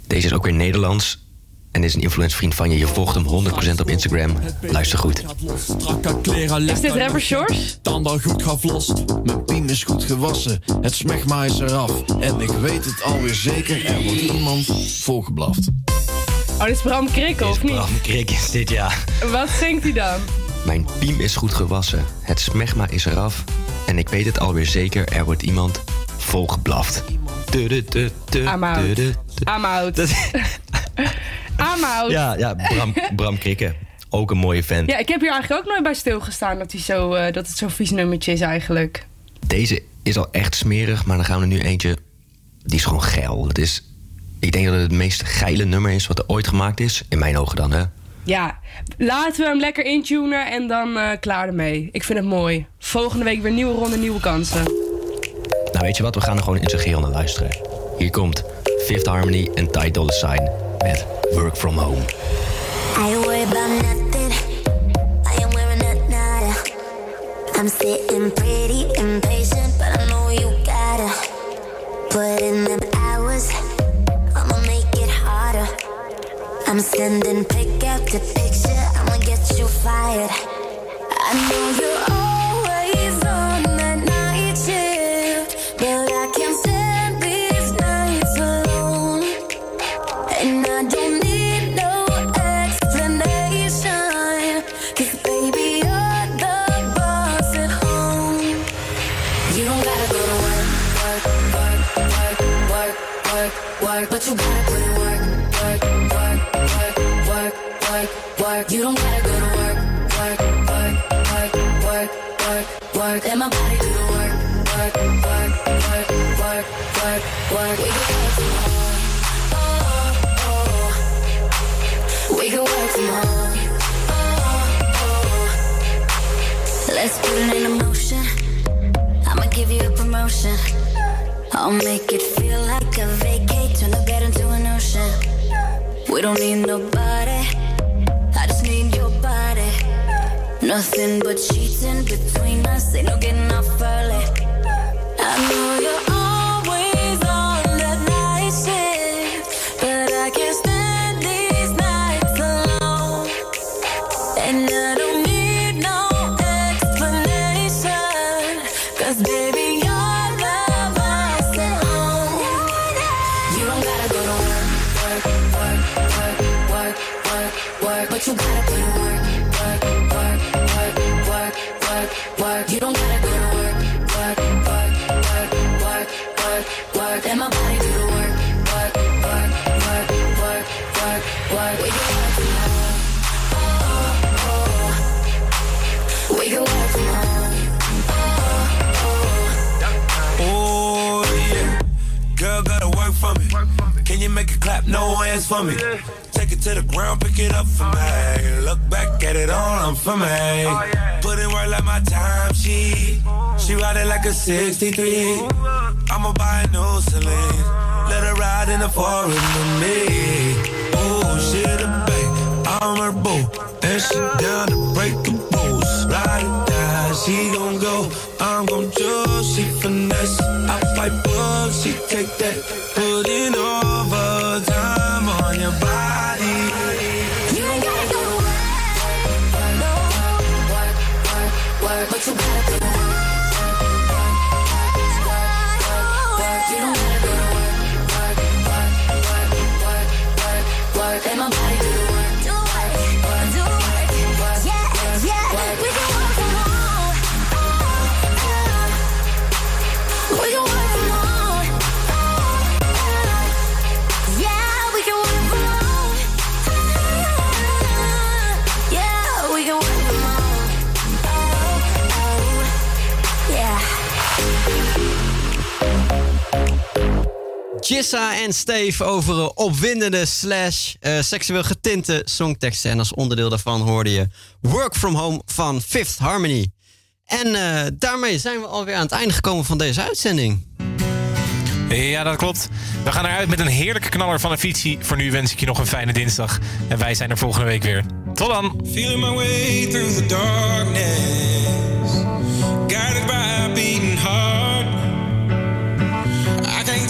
Deze is ook weer Nederlands. En is een influencer vriend van je. Je volgt hem 100% op Instagram. Luister goed. Is dit rapper Shores? Tanden goed gevlost, mijn piem is goed gewassen. Het smegma is eraf en ik weet het alweer zeker. Er wordt iemand volgeblaft. Oh, dit is Bram Krikke, of niet? Bram Krik is dit, ja. Wat zingt hij dan? Mijn piem is goed gewassen. Het smegma is eraf. En ik weet het alweer zeker. Er wordt iemand volgeblaft. I'm out. I'm out. I'm out. Ja, ja Bram, Bram Krikke. Ook een mooie fan. Ja, ik heb hier eigenlijk ook nooit bij stilgestaan dat, hij zo, eh, dat het zo'n vies nummertje is eigenlijk. Deze is al echt smerig, maar dan gaan we er nu eentje. Die is gewoon geil. Het is, ik denk dat het het meest geile nummer is wat er ooit gemaakt is. In mijn ogen dan, hè? Ja, laten we hem lekker intunen en dan eh, klaar ermee. Ik vind het mooi. Volgende week weer nieuwe ronde, nieuwe kansen. Nou, weet je wat? We gaan er gewoon in zijn geheel naar luisteren. Hier komt Fifth Harmony en Ty Dolla Sign met Work From Home. I about nothing. I ain't wearing a nada. I'm sitting pretty impatient, but I know you gotta put in them I'm sending pick after picture. I'ma get you fired. I know you're always work. We can work from home. Oh, oh. We can work from home. Oh, oh. Let's put it in motion. I'ma give you a promotion. I'll make it feel like a vacate, turn the bed into an ocean. We don't need nobody, I just need your body. Nothing but cheating between us, ain't no getting off early. I know you're hands for me. Take it to the ground, pick it up for me. Look back at it all, I'm for me. Put in work like my time she. She ride it like a 63. I'ma buy a new Celine. Let her ride in the foreign with me. Oh, she the babe, I'm her boo. And she down to break the rules. Ride it down, she gon' go. I'm gon' choose, she finesse. I fight book, she take that. Put in Jissa en Steve over opwindende slash eh, seksueel getinte songteksten. En als onderdeel daarvan hoorde je Work From Home van Fifth Harmony. En eh, daarmee zijn we alweer aan het einde gekomen van deze uitzending. Ja, dat klopt. We gaan eruit met een heerlijke knaller van een fietsie. Voor nu wens ik je nog een fijne dinsdag. En wij zijn er volgende week weer. Tot dan. Feeling my way through the darkness, guided by a beating heart.